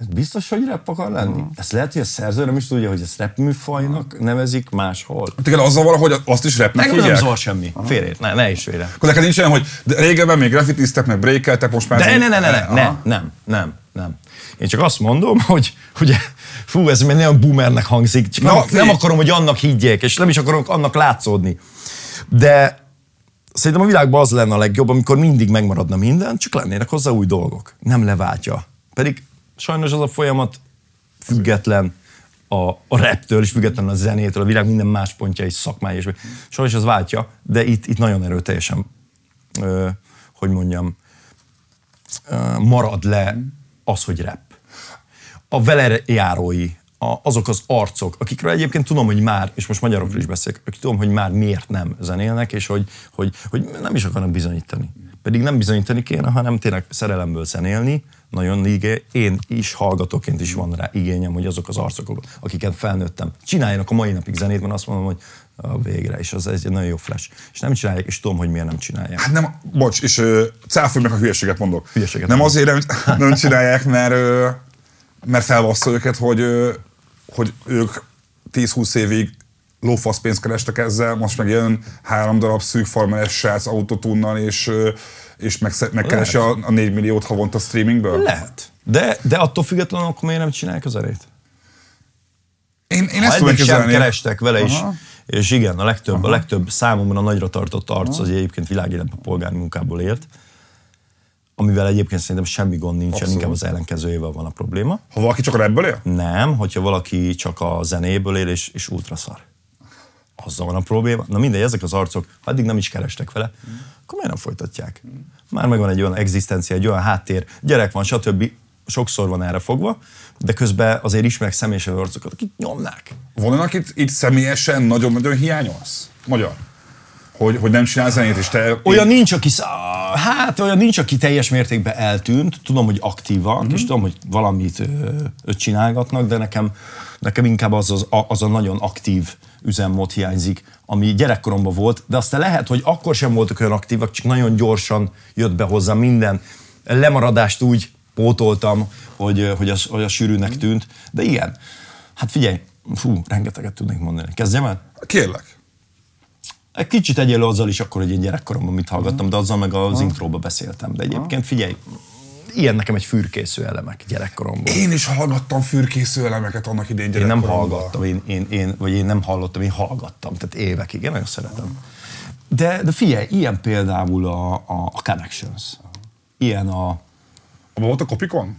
Ez biztos, hogy rap akar lenni? Ez lehet, hogy a szerző nem is tudja, hogy ezt rap műfajnak nevezik máshol. Téged azzal valahogy azt is rapnek Nekem nem zavar semmi. Félért, ne, ne is félre. Akkor neked nincs olyan, hogy régebben még graffitiztek, meg breakeltek, most már... De ne, ne, ne, ne, Aha. ne, nem, nem, nem. Én csak azt mondom, hogy ugye, fú, ez még nagyon boomernek hangzik, csak Na, nem, nem akarom, hogy annak higgyék, és nem is akarom annak látszódni. De szerintem a világban az lenne a legjobb, amikor mindig megmaradna minden, csak lennének hozzá új dolgok. Nem leváltja. Pedig sajnos az a folyamat független a, a raptől, és független a zenétől, a világ minden más pontja is szakmája, és sajnos az váltja, de itt, itt nagyon erőteljesen, ö, hogy mondjam, ö, marad le az, hogy rap. A vele járói, a, azok az arcok, akikről egyébként tudom, hogy már, és most magyarokról is beszélek, akik tudom, hogy már miért nem zenélnek, és hogy, hogy, hogy nem is akarnak bizonyítani. Pedig nem bizonyítani kéne, hanem tényleg szerelemből zenélni, nagyon igé, én is hallgatóként is van rá igényem, hogy azok az arcok, akiket felnőttem, csináljanak a mai napig zenét, mert azt mondom, hogy a végre, és az egy nagyon jó flash. És nem csinálják, és tudom, hogy miért nem csinálják. Hát nem, bocs, és cáfolj meg, a hülyeséget mondok. Hülyeséget nem mondok. azért nem, nem csinálják, mert, mert felvasszol őket, hogy, hogy ők 10-20 évig lófasz pénzt kerestek ezzel, most meg jön három darab szűk farmeres srác autotunnal, és, és meg, megkeresi a, a 4 milliót havonta streamingből? Lehet. De, de attól függetlenül akkor miért nem csinálják az erét? Én, én ezt tudom sem kerestek vele is, Aha. és igen, a legtöbb, a legtöbb számomra nagyra tartott arc, az egyébként világéletben polgári munkából élt, amivel egyébként szerintem semmi gond nincsen, Abszolút. inkább az ellenkezőjével van a probléma. Ha valaki csak a rapből él? Nem, hogyha valaki csak a zenéből él, és, és ultraszar. Azzal van a probléma. Na mindegy, ezek az arcok, ha eddig nem is kerestek vele, akkor miért nem folytatják? Már megvan egy olyan egzisztencia, egy olyan háttér, gyerek van, stb. Sokszor van erre fogva, de közben azért ismerek személyesen arcokat, akik nyomnák. Van olyan, akit itt személyesen nagyon-nagyon hiányolsz? Magyar. Hogy, hogy nem csinál zenét, és te... Olyan nincs, aki, hát olyan nincs, aki teljes mértékben eltűnt. Tudom, hogy aktívak, Mhm. mm-hmm. és tudom, hogy valamit ö, csinálgatnak, de nekem, nekem inkább az, az, a- az a nagyon aktív üzemmód hiányzik, ami gyerekkoromban volt, de aztán lehet, hogy akkor sem voltak olyan aktívak, csak nagyon gyorsan jött be hozzá minden. Lemaradást úgy pótoltam, hogy, hogy, az, hogy az sűrűnek tűnt, de igen. Hát figyelj, fú, rengeteget tudnék mondani. Kezdjem el? Kérlek. Egy kicsit egyelő azzal is akkor, hogy én gyerekkoromban mit hallgattam, de azzal meg az intróba beszéltem. De egyébként figyelj, ilyen nekem egy fürkésző elemek gyerekkoromban. Én is hallgattam fürkésző elemeket annak idején Én nem hallgattam, én, én, én, vagy én nem hallottam, én hallgattam, tehát évekig, én nagyon szeretem. De, de figyelj, ilyen például a, a, a Connections. Ilyen a, Abban volt a kopikon?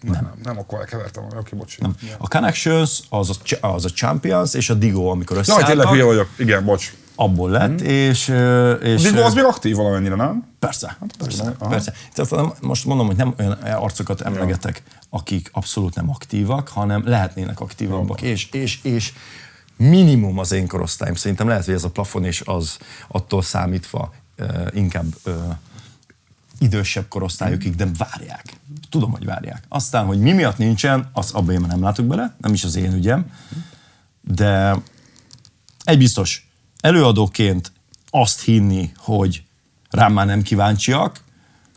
Nem. Nem, nem akkor elkevertem. Oké, bocsi. Nem. a Connections, az a, az a Champions és a Digo, amikor Jaj, tényleg összeálltak, hülye vagyok. Igen, bocs. Abból lett, és, ö, és Digo ö, az még aktív valamennyire, nem? Persze, persze, tudom, aha. persze. Tehát most mondom, hogy nem olyan arcokat emlegetek, akik abszolút nem aktívak, hanem lehetnének aktívabbak, és, és, és minimum az én korosztályom. Szerintem lehet, hogy ez a plafon és az attól számítva inkább idősebb korosztályokig, de várják. Tudom, hogy várják. Aztán, hogy mi miatt nincsen, az abban én nem látok bele, nem is az én ügyem, de egy biztos, előadóként azt hinni, hogy rám már nem kíváncsiak,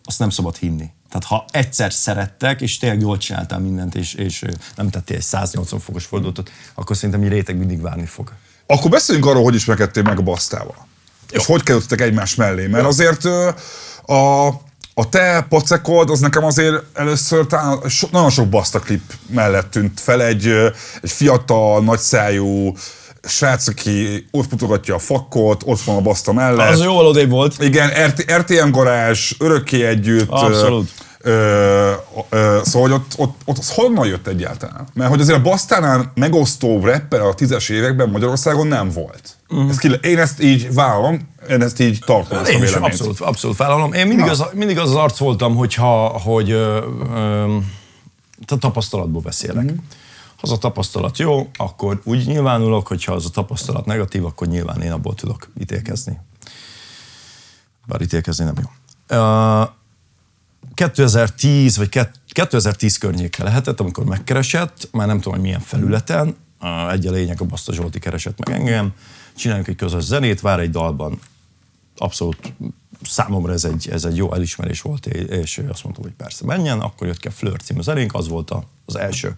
azt nem szabad hinni. Tehát ha egyszer szerettek, és tényleg jól csináltál mindent, és, és nem tettél egy 180 fokos fordulatot, akkor szerintem egy réteg mindig várni fog. Akkor beszéljünk arról, hogy ismerkedtél meg a Basztával. És hogy kerültetek egymás mellé. Mert azért ö, a, a te pacekod, az nekem azért először talán so, nagyon sok Baszta klip mellett tűnt fel. Egy, egy fiatal, nagyszájú srác, aki ott mutogatja a fakkot, ott van a Baszta mellett. Az jó odébb volt. Igen, RT, RTM garázs, örökké együtt. Abszolút. Ö, ö, szóval, hogy ott, ott, ott az honnan jött egyáltalán? Mert hogy azért a Basztánál megosztó rapper a tízes években Magyarországon nem volt. Uh-huh. Ezt ki, én ezt így vállalom, én ezt így tartom, ezt a Én is abszolút, abszolút vállalom. Én mindig az, mindig az az arc voltam, hogyha, hogy ö, ö, tapasztalatból beszélek. Mhm. Ha az a tapasztalat jó, akkor úgy nyilvánulok, hogyha az a tapasztalat negatív, akkor nyilván én abból tudok ítélkezni. Bár ítélkezni nem jó. Ö, 2010 vagy kett- 2010 környéke lehetett, amikor megkeresett, már nem tudom, hogy milyen felületen, Ö, egy a lényeg, a Baszta Zsolti keresett meg engem, csináljunk egy közös zenét, vár egy dalban, abszolút számomra ez egy, ez egy jó elismerés volt, és azt mondtam, hogy persze menjen, akkor jött ki a Flirt című zenénk, az volt az első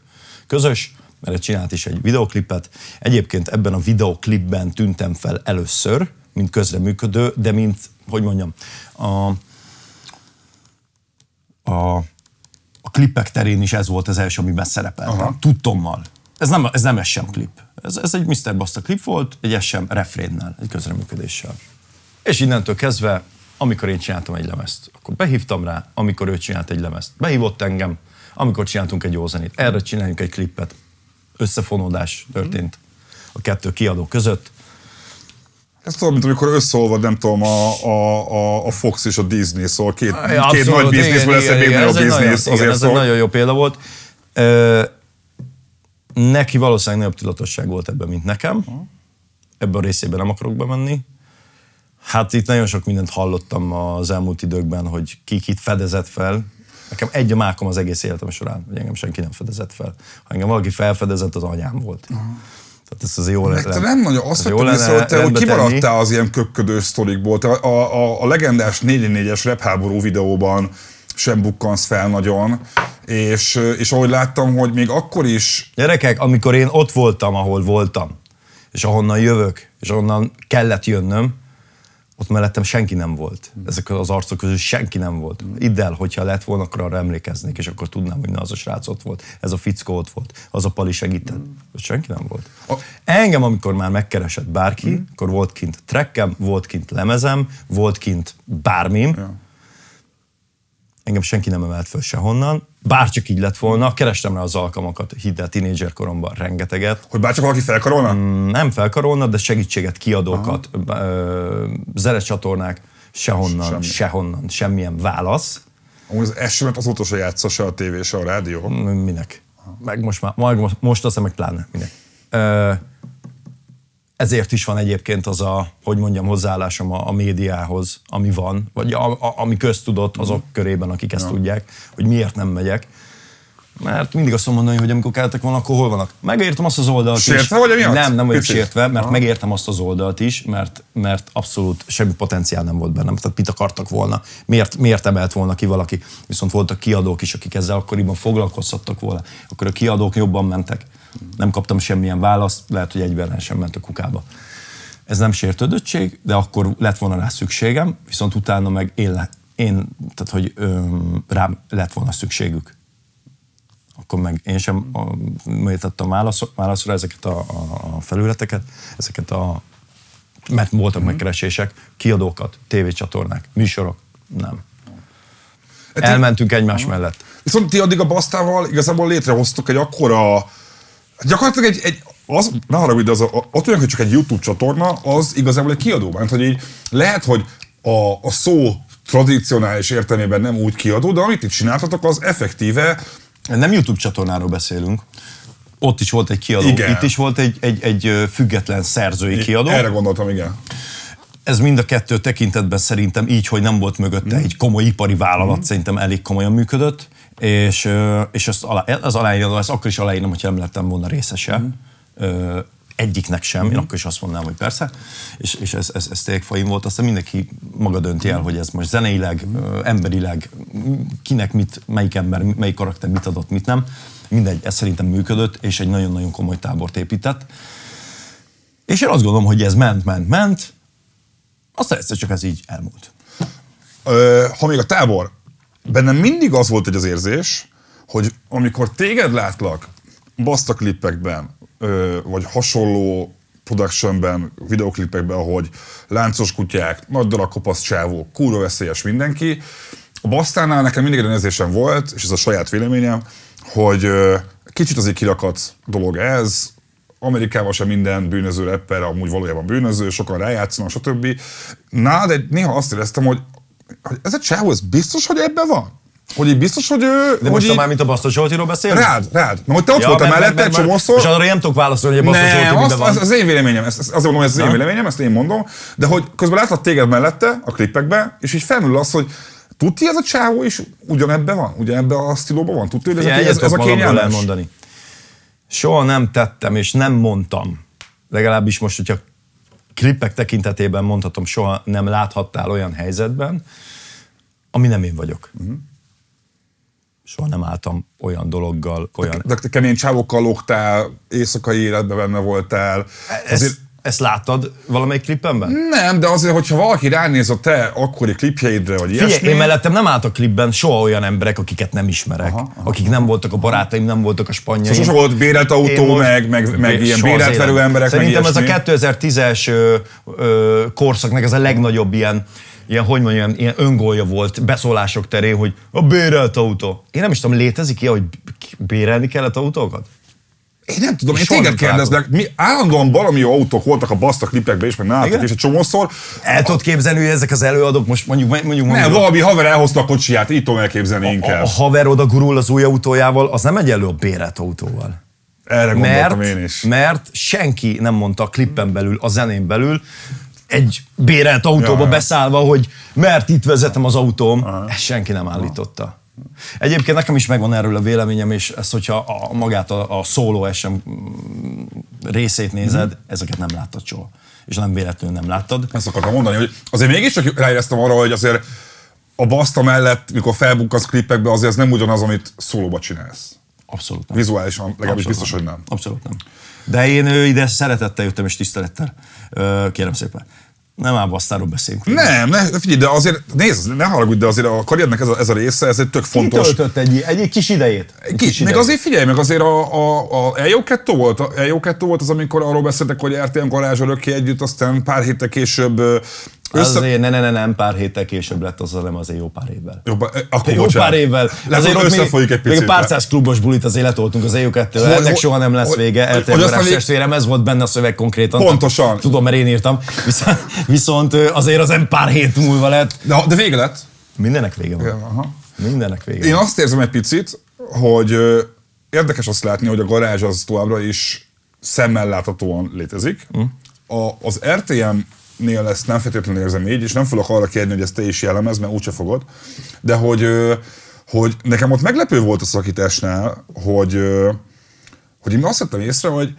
közös, mert csinált is egy videoklipet. Egyébként ebben a videoklipben tűntem fel először, mint közreműködő, de mint, hogy mondjam, a, a, a klipek terén is ez volt az első, amiben szerepeltem. Aha. Tudtommal. Ez nem, ez nem SM klip. Ez, ez egy Mr. Basta klip volt, egy SM refrénnel, egy közreműködéssel. És innentől kezdve, amikor én csináltam egy lemezt, akkor behívtam rá, amikor ő csinált egy lemezt, behívott engem, amikor csináltunk egy jó zenét, erre csináljunk egy klippet. Összefonódás történt a kettő kiadó között. Ez tudom, mint amikor összeolvad, nem tudom, a, a, a, Fox és a Disney, szóval két, Ja, két abszolút, nagy bizniszből lesz egy még nagyobb ez egy nagyon- biznisz. Igen, ez egy szól. nagyon jó példa volt. Ö, neki valószínűleg nagyobb tudatosság volt ebben, mint nekem. Ebben a részében nem akarok bemenni. Hát itt nagyon sok mindent hallottam az elmúlt időkben, hogy ki kit fedezett fel. Nekem egy a mákom az egész életem során, hogy engem senki nem fedezett fel. Ha engem valaki felfedezett, az anyám volt. Tehát ez az jó Meg te nem nagyon azt vettem észre, lenne hogy te tenni. kimaradtál az ilyen köpködős sztorikból. Te a, a, a legendás 4-4-es repháború videóban sem bukkansz fel nagyon, és, és ahogy láttam, hogy még akkor is Gyerekek, amikor én ott voltam, ahol voltam, és ahonnan jövök, és ahonnan kellett jönnöm, ott mellettem senki nem volt. Ezek az arcok közül senki nem volt. Idd el, hogyha lett volna, akkor arra emlékeznék, és akkor tudnám, hogy na, az a srác ott volt, ez a fickó ott volt, az a pali segített. Ott senki nem volt. Engem, amikor már megkeresett bárki, akkor volt kint trekkem, volt kint lemezem, volt kint bármim, engem senki nem emelt föl sehonnan, bárcsak így lett volna, kerestem rá az alkalmakat, hidd el, tínédzser koromban rengeteget, hogy bárcsak valaki felkarolna? Mm. nem felkarolna, de segítséget, kiadókat, ö, zerecsatornák, sehonnan, Semmi. sehonnan, semmilyen válasz. Amúgy az esemet azóta se játsza se a tévé, se a rádió. M- Minek? Meg most már, majd most, most azt hiszem, meg pláne, minek. Ö, ezért is van egyébként az a, hogy mondjam, hozzáállásom a, a médiához, ami van, vagy a, a, ami köztudott azok körében, akik ezt tudják, hogy miért nem megyek. Mert mindig azt mondom mondani, hogy amikor kellettek volna, akkor hol vannak. Megértem azt az oldalt Sértve is. vagy emiatt? Nem, nem vagyok Picit? sértve, mert Aha. megértem azt az oldalt is, mert, mert abszolút semmi potenciál nem volt bennem. Tehát mit akartak volna? Miért, miért emelt volna ki valaki? Viszont voltak kiadók is, akik ezzel akkoriban foglalkoztattak volna. Akkor a kiadók jobban mentek. Nem kaptam semmilyen választ, lehet, hogy egyben sem ment a kukába. Ez nem sértődöttség, de akkor lett volna rá szükségem, viszont utána meg én, én tehát hogy öm, rám lett volna szükségük. Akkor meg én sem méltattam válaszra, válaszra ezeket a, a, felületeket, ezeket a, mert voltak megkeresések, kiadókat, tévécsatornák, műsorok, nem. Elmentünk egymás mellett. Viszont ti addig a Basztával igazából létrehoztok egy akkora, gyakorlatilag egy, egy az, ne haragudj, de az, a, ott olyan, hogy csak egy YouTube csatorna, az igazából egy kiadó. Mert hogy így lehet, hogy a, a szó tradicionális értelmében nem úgy kiadó, de amit itt csináltatok, az effektíve Nem YouTube csatornáról beszélünk, ott is volt egy kiadó, Igen. itt is volt egy, egy, egy független szerzői kiadó. Erre gondoltam, igen. Ez mind a kettő tekintetben szerintem így, hogy nem volt mögötte Mhm. egy komoly ipari vállalat, szerintem elég komolyan működött, és, és ezt alá, az aláírom, ezt akkor is aláírom, hogyha nem lettem volna részese. Mhm. Ö, egyiknek sem, én akkor is azt mondanám, hogy persze, és, és ez, ez, ez tényleg faim volt, aztán mindenki maga dönti el, hogy ez most zeneileg, ö, emberileg, kinek mit, melyik ember, melyik karakter mit adott, mit nem. Mindegy, ez szerintem működött, és egy nagyon-nagyon komoly tábort épített. És én azt gondolom, hogy ez ment, ment, ment, aztán egyszer csak ez így elmúlt. Ö, ha még a tábor, bennem mindig az volt egy az érzés, hogy amikor téged látlak baszta klippekben, vagy hasonló productionben, videoklipekben, ahogy láncos kutyák, nagy darab kopasz csávók, kurva veszélyes mindenki, a basztánál nekem mindig egy érzésem volt, és ez a saját véleményem, hogy kicsit azért kirakat dolog ez, Amerikában sem minden bűnöző rapper amúgy valójában bűnöző, sokan rájátszanak, stb. Na, de néha azt éreztem, hogy, hogy ez a csávó, ez biztos, hogy ebben van? Hogy így biztos, hogy ő... De hogy most így, már, mint a Basztos Zsoltiról beszélünk? Rád, rád. Mert hogy te ott voltál meg- mellette egy csomószor. És arra én nem tudok válaszolni, hogy a Basztos Zsolti miben az, van. az, az, én véleményem, ezt azért mondom, hogy ez az én véleményem, ezt én mondom, de hogy közben látlak téged mellette a klippekben, és így felmerül az, hogy tudti ez a csávó is ugyanebben van? Ugyanebben a stílóban van? Tudti, hogy ez, Figyelj, ez, ez a kényelmes? elmondani. Soha nem tettem, és nem mondtam. Legalábbis most, hogyha klippek tekintetében mondhatom, soha nem láthattál olyan helyzetben, ami nem én vagyok. Mhm. Soha nem álltam olyan dologgal, olyan... De te kemény csávokkal lógtál, éjszakai életben benne voltál. Ezt, ezt láttad valamelyik klippemben? Nem, de azért, hogyha valaki ránéz a te akkori klipjeidre, vagy Figyelj, ilyesmi... én mellettem nem állt a klipben soha olyan emberek, akiket nem ismerek, aha, aha. akik nem voltak a barátaim, nem voltak a spanyaim. Szóval sose volt bérelt autó, most- meg, meg, meg ilyen bérelt verő emberek, Szerintem meg ez a ilyesmi. 2010-es ö, ö, korszaknak ez a legnagyobb ilyen, ilyen, hogy mondjam, ilyen öngolja volt beszólások terén, hogy a bérelt autó. Én nem is tudom, létezik ilyen, hogy bérelni kellett autókat? Én nem tudom, én téged kérdezlek, mi állandóan valami jó autók voltak a baszta klipekben is, meg nálatok is egy csomószor. El tudod képzelni, hogy ezek az előadók most mondjuk, mondjuk, Nem, mondjuk valami haver elhozta a kocsiját, így tudom elképzelni a, inkább. a haver oda gurul az új autójával, az nem egyenlő a bérelt autóval. Erre gondoltam én mert, is. mert senki nem mondta a klippen belül, a zenén belül, egy bérelt autóba Ja, beszállva, hogy mert itt vezetem az autóm, ezt senki nem állította. Egyébként nekem is megvan erről a véleményem, és ezt, hogyha a, magát a, a szóló SM részét nézed, Mhm. ezeket nem láttad soha. És nem véletlenül nem láttad. Ezt akartam mondani, hogy azért mégiscsak ráéreztem arra, hogy azért a baszta mellett, mikor felbukkasz klippekbe, azért ez nem ugyanaz, amit szólóba csinálsz. Abszolút nem. Vizuálisan legalábbis Abszolút biztos, hogy nem. Abszolút nem. De én ide szeretettel jöttem, és tisztelettel. Kérem szépen. Nem ám basztáról beszélünk. Nem, ne, figyelj, de azért, nézd, ne haragudj, de azért a karriernek ez a, ez a része, ez egy tök fontos. Kitöltött egy, egy, egy kis idejét. Egy Ki, kis meg idejét. azért figyelj, meg azért a, a, a EO 2 volt, a EO 2 volt az, amikor arról beszéltek, hogy RTM garázs örökké együtt, aztán pár héttel később össze... Azért, ne, ne, ne, nem pár héttel később lett az, nem azért jó pár évvel. Jó, akkor Jó bocsánat. pár évvel. Lehet, ott összefolyik egy még, még picit. a pár száz klubos bulit azért letoltunk az EU 2 Hogy- Ennek soha nem lesz vége. még- testvérem, ez volt benne a szöveg konkrétan. Pontosan. Tudom, mert én írtam. Viszont, viszont azért az nem pár hét múlva lett. De, de vége lett. Mindenek vége van. Aha. Mindenek vége Én van. azt érzem egy picit, hogy érdekes azt látni, hogy a garázs az továbbra is szemmel láthatóan létezik. Hm. a, az RTM-nél ezt nem feltétlenül érzem így, és nem fogok arra kérni, hogy ezt te is jellemez, mert úgyse fogod, de hogy, hogy nekem ott meglepő volt a szakításnál, hogy, hogy én azt vettem észre, hogy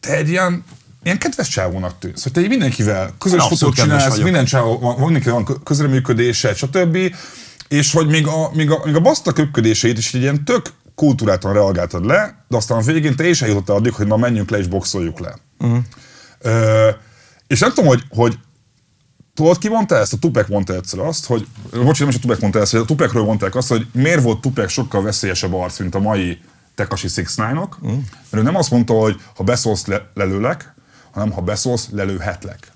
te egy ilyen, ilyen kedves csávónak tűnsz, hogy te így mindenkivel közös fotót csinálsz, minden csávó, van, mindenkivel van közreműködése, stb. És hogy még a, még a, még a baszta köpködéseit is egy ilyen tök kultúrátan reagáltad le, de aztán a végén te is eljutottál addig, hogy na menjünk le és boxoljuk le. Mhm. Ö, és nem tudom, hogy, hogy Tudod, ki mondta ezt? A Tupek mondta egyszer azt, hogy, bocs, nem is a Tupek mondta ezt, hogy a Tupekről mondták azt, hogy miért volt Tupek sokkal veszélyesebb arc, mint a mai Tekashi 69-ok. Mm. Mert ő nem azt mondta, hogy ha beszólsz, le, lelőlek, hanem ha beszólsz, lelőhetlek.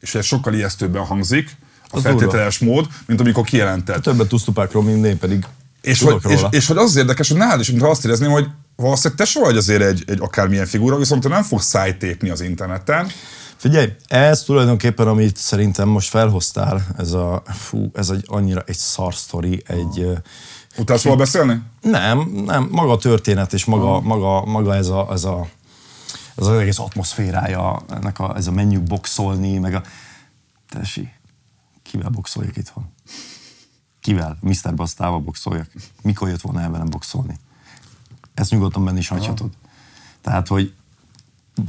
És ez sokkal ijesztőbben hangzik, a Az feltételes mód, mint amikor kijelentett. Többet tudsz tupákról, mint én pedig És hogy, és, és hogy az az érdekes, hogy nálad is, mintha azt érezném, hogy valószínűleg te sem vagy azért egy, egy akármilyen figura, viszont te nem fogsz szájtépni az interneten. Figyelj, ez tulajdonképpen, amit szerintem most felhoztál, ez a, fú, ez egy annyira egy szar sztori, egy, ö, Utálsz róla beszélni? nem, nem, maga a történet és maga, maga, maga ez a, ez a az az egész atmoszférája, ennek a, ez a menjük boxolni, meg a... Tesi, kivel boxoljak itthon? Kivel? Mr. Basztával boxoljak? Mikor jött volna el velem boxolni? Ezt nyugodtan benne is hagyhatod. Tehát, hogy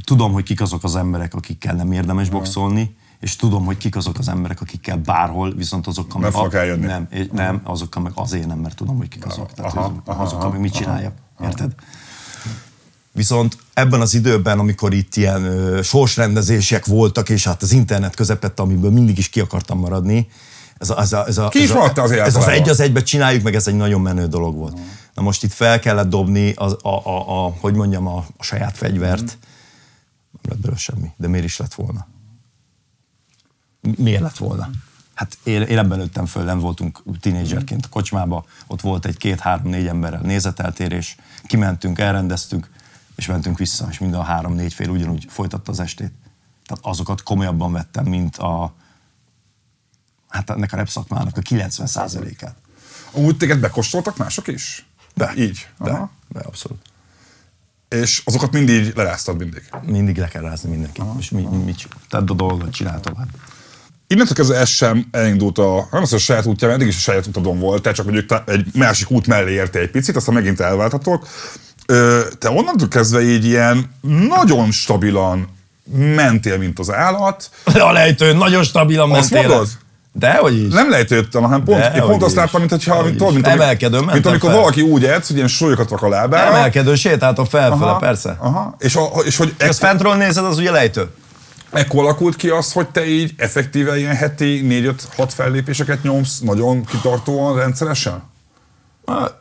tudom, hogy kik azok az emberek, akikkel nem érdemes boxolni, és tudom, hogy kik azok az emberek, akikkel bárhol, viszont azokkal meg, fogok eljönni. nem, nem, azokkal meg azért nem, mert tudom, hogy kik azok. Tehát Aha, aha, azokkal aha, meg mit csináljak. Érted? Viszont ebben az időben, amikor itt ilyen ö, sorsrendezések voltak, és hát az internet közepette, amiből mindig is ki akartam maradni, ez, a, ez, a, ez, a, Ki is ez, a, maradtál azért ez az egy az egybe csináljuk, meg ez egy nagyon menő dolog volt. Na most itt fel kellett dobni, az, a, a, a, hogy mondjam, a, a saját fegyvert. Lett belőle semmi, de miért is lett volna? Mi- Miért lett volna? Hát én, én ebben nőttem föl, nem voltunk tínédzserként a kocsmába, ott volt egy két-három-négy emberrel nézeteltérés, kimentünk, elrendeztünk, és mentünk vissza, és mind a három-négy fél ugyanúgy folytatta az estét. Tehát azokat komolyabban vettem, mint a hát ennek a rap szakmának a 90%-át. Úgy téged bekóstoltak mások is? De. Így? De, Aha. de abszolút. És azokat mindig leráztad mindig. Mindig le kell rázni mindenkit. És mi, mi, mit? Tehát a dolgot csinál tovább. Innentől kezdve ez sem elindult a, nem az, hogy a saját útján, eddig is a saját utadon volt, te csak mondjuk egy másik út mellé érte egy picit, aztán megint elváltatok. Te onnantól kezdve így ilyen nagyon stabilan mentél, mint az állat. A lejtőn nagyon stabilan Azt mentél. mondod? De hogy is. Nem lejtőttem, hanem pont, De, én pont azt láttam, mint, hogyha, Hogy mint, tudod, mint, Emelkedőn mint mentem amikor fel. valaki úgy edz, hogy ilyen súlyokat rak a lábára. Emelkedő sétáltok felfele, Aha, persze. Aha. És, a, és hogy Ezt fentről nézed, az ugye lejtő. ekkor alakult ki az, hogy te így effektíve ilyen heti 4-5-6 fellépéseket nyomsz nagyon kitartóan, rendszeresen? Hát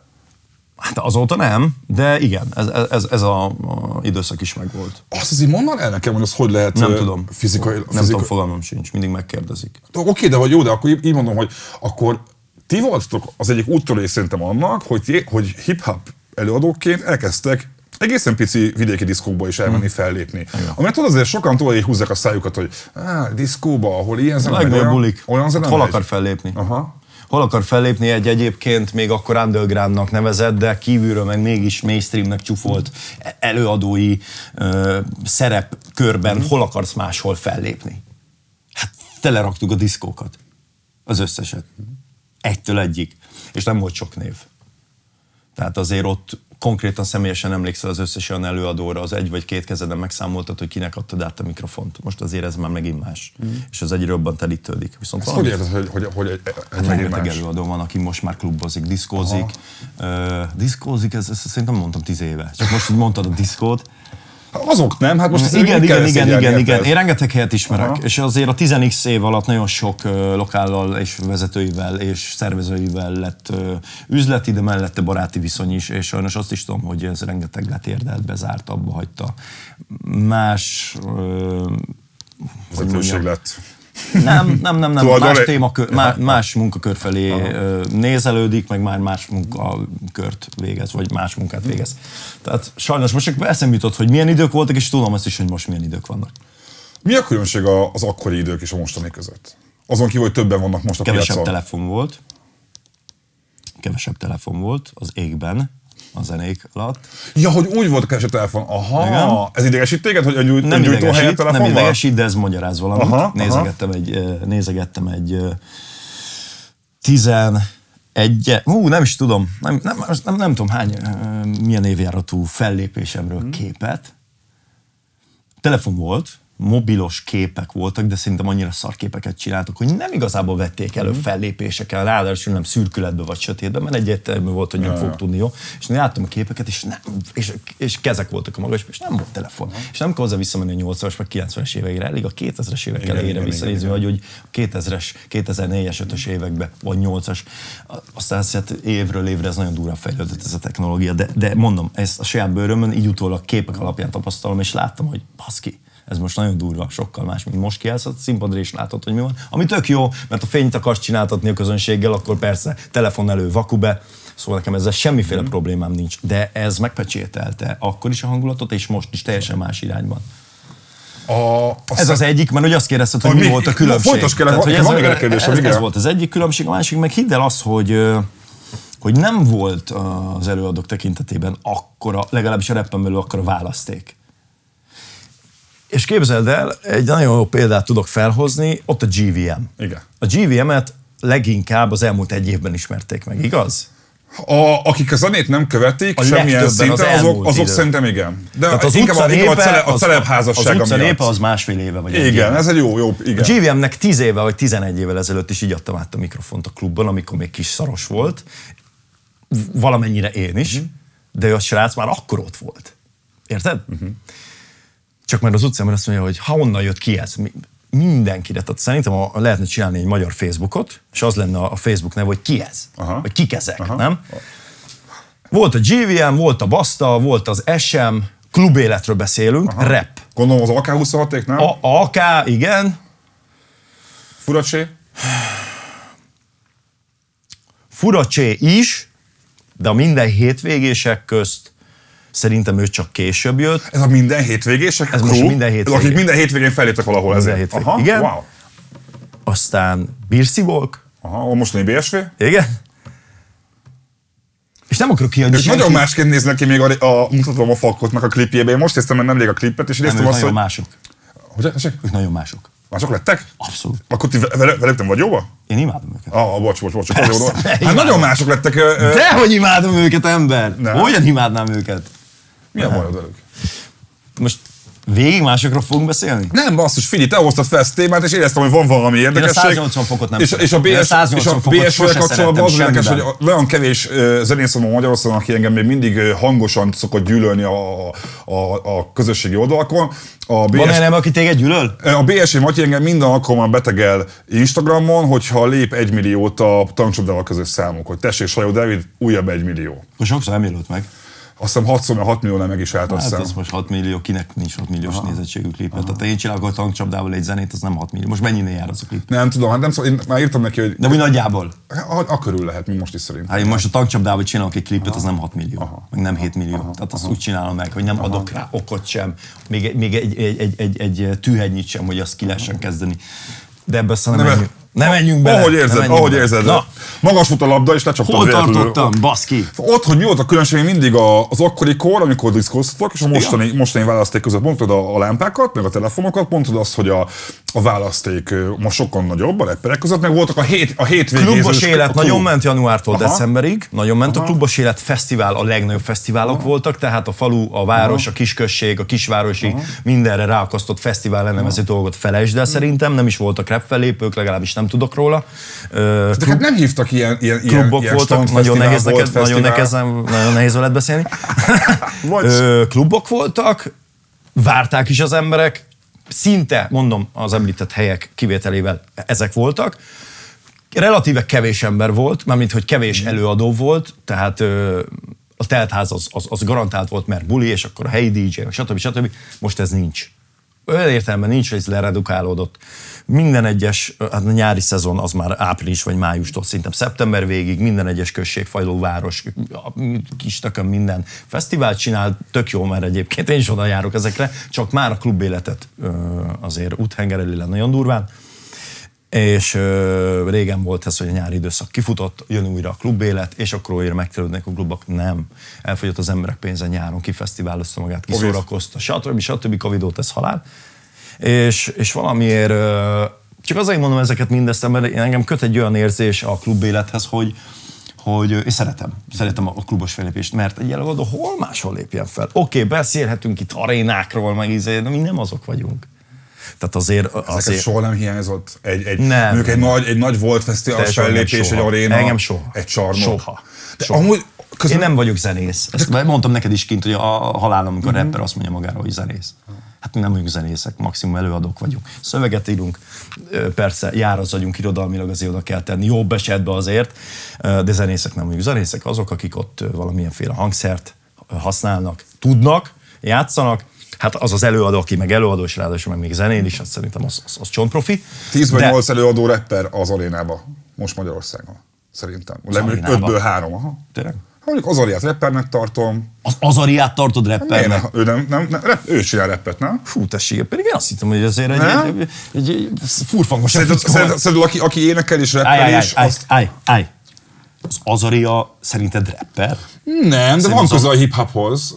azóta nem, de igen, ez, ez, ez a, a időszak is megvolt. Azt azért mondd el nekem, hogy az hogy lehet Nem tudom. fizikai... Nem fizikai... tudom, fogalmam sincs, mindig megkérdezik. Oké, de vagy jó, de akkor így mondom, hogy akkor ti voltatok az egyik úttörői szerintem annak, hogy, hogy hip-hop előadóként elkezdtek egészen pici vidéki diszkókba is elmenni fellépni. Amit tudod, azért sokan tudod, hogy húzzák a szájukat, hogy á, diszkóba, ahol ilyen zene megy, olyan-. Olyan zene Hol akar fellépni? Aha. Hol akar fellépni egy egyébként még akkor undergroundnak nevezett, de kívülről meg mégis mainstreamnek csúfolt előadói ö, szerepkörben hol akarsz máshol fellépni? Hát teleraktuk a diszkókat. Az összeset. Egytől egyig. És nem volt sok név. Tehát azért ott konkrétan személyesen emlékszel az összes olyan előadóra, az egy vagy két kezeden megszámoltad, hogy kinek adtad át a mikrofont. Most azért ez már megint más. És az egyre jobban telítődik. Viszont Ezt valami- hogy érted, hogy, hogy, hogy megint Rengeteg előadó van, aki most már klubozik, diszkózik. Uh, diszkózik, ez, ez szerintem mondtam tíz éve. Csak most így mondtad a diszkót. Azok nem, hát most igen, igen, igen, igen, igen. Én rengeteg helyet ismerek, Aha. és azért a 10x év alatt nagyon sok lokállal és vezetőivel és szervezőivel lett üzleti, de mellette baráti viszony is, és sajnos azt is tudom, hogy ez rengeteg letérdelt, bezárt, abba hagyta. Más Vezetőség lett. Nem, nem, nem, nem. Más témakör, má, más munkakör felé ö, nézelődik, meg már más munkakört végez, vagy más munkát végez. Tehát sajnos most csak eszembe jutott, hogy milyen idők voltak, és tudom azt is, hogy most milyen idők vannak. Mi a különbség az akkori idők és a mostani között? Azon kívül, hogy többen vannak most a Kevesebb piacon. telefon volt. Kevesebb telefon volt az égben. A zenék alatt. Ja, hogy úgy volt a kereső telefon. Aha, Igen. ez idegesít téged, hogy egy, Nem egy gyújtóhelyen idegesít, telefon nem idegesít, de ez magyaráz valamit. Aha, aha. nézegettem, egy, ö, nézegettem egy ö, 11 hú, nem is tudom, nem, nem, most nem, nem tudom hány, milyen évjáratú fellépésemről Mhm. képet. Telefon volt, mobilos képek voltak, de szerintem annyira szar képeket csináltak, hogy nem igazából vették Mhm. elő fellépéseken, ráadásul nem szürkületbe vagy sötétben, mert egyértelmű volt, hogy nem fog tudni jó. És én láttam a képeket, és, nem, és, és kezek voltak a magas, és nem volt telefon. És nem kell hozzá visszamenni a 80-as vagy 90-es évekre, elég a 2000-es évek Igen, elejére visszanézni, vagy hogy a 2000-es, 2004-es, 5-ös évekbe, vagy 8-as. Aztán hát évről évre ez nagyon durván fejlődött ez a technológia, de, de mondom, ezt a saját bőrömön így utólag képek alapján tapasztalom, és láttam, hogy baszki, ez most nagyon durva, sokkal más, mint most kiállsz a színpadra, és látod, hogy mi van. Ami tök jó, mert a fényt akarsz csináltatni a közönséggel, akkor persze telefon elő, vakube, Szóval nekem ezzel semmiféle Mhm. problémám nincs, de ez megpecsételte akkor is a hangulatot, és most is teljesen más irányban. A, a Ez az egyik, mert hogy azt kérdezted, hogy A mi mi- volt a különbség. folytasd kérlek, hogy van ez, még egy kérdésem, ez, ez volt az egyik különbség, a másik meg hidd el azt, hogy, hogy nem volt az előadók tekintetében akkora, legalábbis a rappen belül akkora választék. És képzeld el, egy nagyon jó példát tudok felhozni, ott a GVM. Igen. A GVM-et leginkább az elmúlt egy évben ismerték meg, igaz? A, akik a zenét nem követik A semmilyen legtöbben az szinten, azok, azok idő. szerintem igen. De Tehát az inkább, utca a, inkább a, népe, cele, a az- celeb Az utca népe az másfél éve vagy Igen, éve. ez egy jó, jó, igen. A GVM-nek 10 éve vagy 11 évvel ezelőtt is így adtam át a mikrofont a klubban, amikor még kis szaros volt. Valamennyire én is, Mhm. de ő a srác már akkor ott volt. Érted? Mhm. Csak mert az utcán azt mondja, hogy ha onnan jött ki ez, mi- mindenkire. Tehát szerintem a, lehetne csinálni egy magyar Facebookot, és az lenne a Facebook neve, hogy ki ez? Aha. Vagy kik ezek, Aha. nem? Volt a GVM, volt a Basta, volt az SM, klubéletről beszélünk, rap. Gondolom az AK-26 nem? A AK, igen, Furacsé? Furacsé is, de a minden hétvégések közt szerintem ő csak később jött. Ez a minden hétvégések Ez most minden hétvégén. Akik minden hétvégén felléptek valahol Minden ezért. hétvégén. Aha, Igen. Wow. Aztán Birsi Volk, Aha, a mostani BSV? igen? És nem akarok kiadni És nagyon másként néznek ki még a, a mutatom a fakotnak a klipjében. Én most néztem meg nemrég a klipet, és Nem, néztem ők azt, nagyon hogy... mások. Hogy? Ők nagyon mások. Mások lettek? Abszolút. Akkor ti vele- velük nem vagy jóba? Én imádom őket. Ah, bocs, bocs, bocs. csak Persze. Hát nagyon mások lettek. ö, ö, Dehogy imádom őket, ember! Nem. Hogyan imádnám őket? Mi a bajod velük? Most végig másokról fogunk beszélni? Nem, basszus, figyelj, te hoztad fel ezt a témát, és éreztem, hogy van valami érdekesség. 180 fokot nem és, és a. BS, Én a 180 és a BS-vel sose kapcsolatban az érdekes, hogy olyan kevés zenész van Magyarországon, aki engem még mindig hangosan szokott gyűlölni a, a, a közösségi oldalakon. A Van BS, olyan, aki téged gyűlöl? a BSI Matyi engem minden alkalommal betegel Instagramon, hogyha lép egy milliót a tankcsapdával közös számok, hogy tessék, Sajó David, újabb egy millió. Akkor sokszor nem meg. Azt hiszem 6 mert 6 millió meg is állt, Hát ez most 6 millió, kinek nincs 6 milliós nézettségű klipet. Tehát én csinálok a tankcsapdával egy zenét, az nem 6 millió. Most mennyinél jár az a klip? Nem tudom, hát nem szó, én már írtam neki, hogy De úgy nagyjából. a, a körül lehet, mint most is szerint. Hát én most a tankcsapdával csinálok egy klipet, az nem 6 millió, meg nem 7 millió. Tehát azt úgy csinálom meg, hogy nem adok rá okot sem, még, egy- még egy, egy, egy, egy, egy tűhegynyit sem, hogy azt ki lehessen kezdeni. De ebbe aztán nem, Nem, menjünk, bele. Ahogy érzed, ahogy bele. érzed. Na, Magas volt a labda, és lecsaptad hol véletlenül. tartottam? Baszki! Ott, hogy mi volt a különbség mindig a- az akkori kor, amikor diszkóztatok, és a mostani, mostani választék között mondtad a, a lámpákat, meg a telefonokat, mondtad azt, hogy a, a választék most sokkal nagyobb a rapperek között, meg voltak a, hét, a hétvégézős... Klubos élet klub. nagyon ment januártól Aha. decemberig, nagyon ment a klubos élet fesztivál, a legnagyobb fesztiválok voltak, tehát a falu, a város, a kisközség, a kisvárosi, mindenre ráakasztott fesztivál lenevező dolgot felejtsd el szerintem, nem is voltak rap fellépők, legalábbis nem tudok róla. De hát nem hívtak ilyen, ilyen, klubok ilyen voltak, nagyon nehéz, volt, neked, nagyon, nehéz, nagyon nehéz veled beszélni. Klubok voltak, várták is az emberek, szinte, mondom, az említett helyek kivételével ezek voltak. Relatíve kevés ember volt, mármint, hogy kevés Mhm. előadó volt, tehát a teltház az, az, az garantált volt, mert buli, és akkor a helyi DJ, stb. stb. Most ez nincs. Olyan értelemben nincs, hogy ez leredukálódott. Minden egyes, hát a nyári szezon az már április vagy májustól szerintem szeptember végig, minden egyes község, fajló város, kis tökön minden fesztivált csinál, tök jó, mert egyébként én is oda járok ezekre, csak már a klubéletet azért úthengereli le nagyon durván. És ö, régen volt ez, hogy a nyári időszak kifutott, jön újra a klubélet, és akkor újra megterülnek a klubok. Nem. Elfogyott az emberek pénze nyáron, kifesztiválozta magát, kiszórakozta, stb. stb. Covidot, ez halál. És, és valamiért, ö, csak azért mondom ezeket mindezt, mert én engem köt egy olyan érzés a klubélethez, hogy, hogy én szeretem, szeretem a klubos felépést, mert egy előadó hol máshol lépjen fel. Oké, okay, beszélhetünk itt arénákról, meg izé, de mi nem azok vagyunk. Tehát azért... Ezeket azért soha nem hiányzott? Egy, egy, Nem, mondjuk egy nem. nagy, egy nagy volt fesztivál fellépés, egy aréna, Engem soha. egy csarnok. Soha. De Soha. amúgy Én közben, nem vagyok zenész. Ezt mondtam neked is kint, hogy a halál, amikor Mhm. rapper azt mondja magáról, hogy zenész. Hát mi nem vagyunk zenészek, maximum előadók vagyunk. Szöveget írunk, persze járazzadjunk irodalmilag, azért oda kell tenni, jobb esetben azért, de zenészek nem vagyunk. Zenészek azok, akik ott valamilyenféle hangszert használnak, tudnak, játszanak, Hát az az előadó, aki meg előadó, és ráadásul meg még zenél is, azt szerintem az, az, az csontprofi. 10 vagy De- 8 előadó rapper az arénába, most Magyarországon. Szerintem. Legalább arénába? 5-ből 3. Aha. Tényleg? Ha mondjuk az Ariát rappernek tartom. Az Azariát tartod Miért rappernek? ne? Ő, nem, nem, nem, rap, ő csinál rappet, nem? Fú, tessék, pedig én azt hittem, hogy azért egy, Nem? egy, egy, egy furfangos Szerinted, szerinted, szerinted aki, aki énekel és rappel állj, állj, állj, állj, állj. Az Azaria szerinted rapper? Nem, de van az köze a hip-hophoz.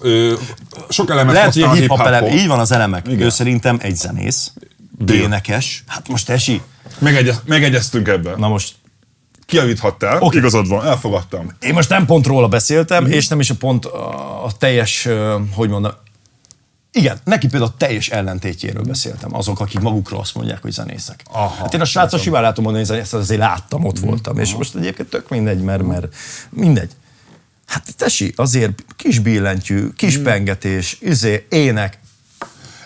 Sok elemet Lehet, hogy a hip-hop elem, hip-hopból. így van az elemek. Igen. Ő szerintem egy zenész, énekes. Hát most esi. Megegyez, megegyeztünk ebben. Na most Kiavíthattál, okay. igazad van, elfogadtam. én most nem pont róla beszéltem, és nem is a pont a, teljes, hogy mondom, igen, neki például a teljes ellentétjéről beszéltem, azok, akik magukról azt mondják, hogy zenészek. Aha, hát én a srácot simán látom mondani, hogy zenész, azért láttam, ott voltam, és most egyébként tök mindegy, mert, mert mindegy. Hát tesi, azért kis billentyű, kis pengetés, izé, ének,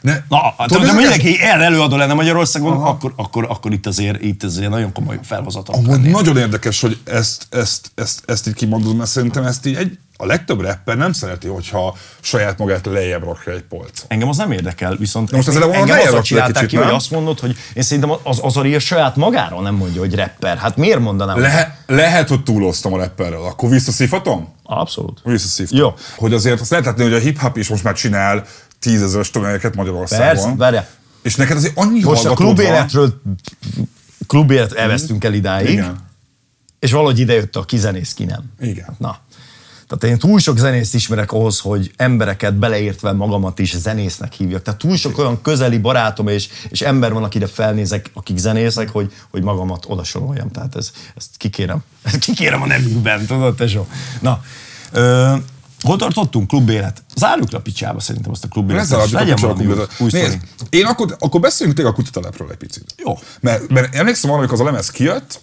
Ne, Na, tudod, ezek- mindenki erre előadó lenne Magyarországon, akkor, akkor, akkor itt azért, itt azért nagyon komoly felhozatok Amúgy lennének. nagyon érdekes, hogy ezt, ezt, ezt, ezt így kimondod, mert szerintem ezt így egy, a legtöbb rapper nem szereti, hogyha saját magát lejjebb rakja egy polc. Engem az nem érdekel, viszont most ezzel engem lejjebb azzal csinálták ki, kicsit, hogy nem? azt mondod, hogy én szerintem az Azaria saját magáról nem mondja, hogy rapper. Hát miért mondanám? Lehe, lehet, hogy túloztam a rapperrel, akkor visszaszívhatom? Abszolút. Visszaszívtam. Jó. Hogy azért azt lehet látni, hogy a hip-hop is most már csinál tízezeres tömegeket Magyarországon. Persze, várjál. És neked azért annyi Most a klubéletről klubélet elvesztünk el idáig, Igen. és valahogy idejött a kizenész, ki nem. Igen. Na. Tehát én túl sok zenészt ismerek ahhoz, hogy embereket beleértve magamat is zenésznek hívjak. Tehát túl sok olyan közeli barátom és, és ember van, akire felnézek, akik zenészek, hogy, hogy magamat oda soroljam. Tehát ez, ezt kikérem. Ezt kikérem a nevükben, tudod, tesó? Na, ö, hol tartottunk? Klubélet. Zárjuk le a picsába szerintem azt a klubéletet. Ezzel adjuk a Legyen új, új Nézd, én akkor, akkor beszéljünk tényleg a kutitelepről egy picit. Jó. Mert, mert emlékszem arra, amikor az a lemez kijött,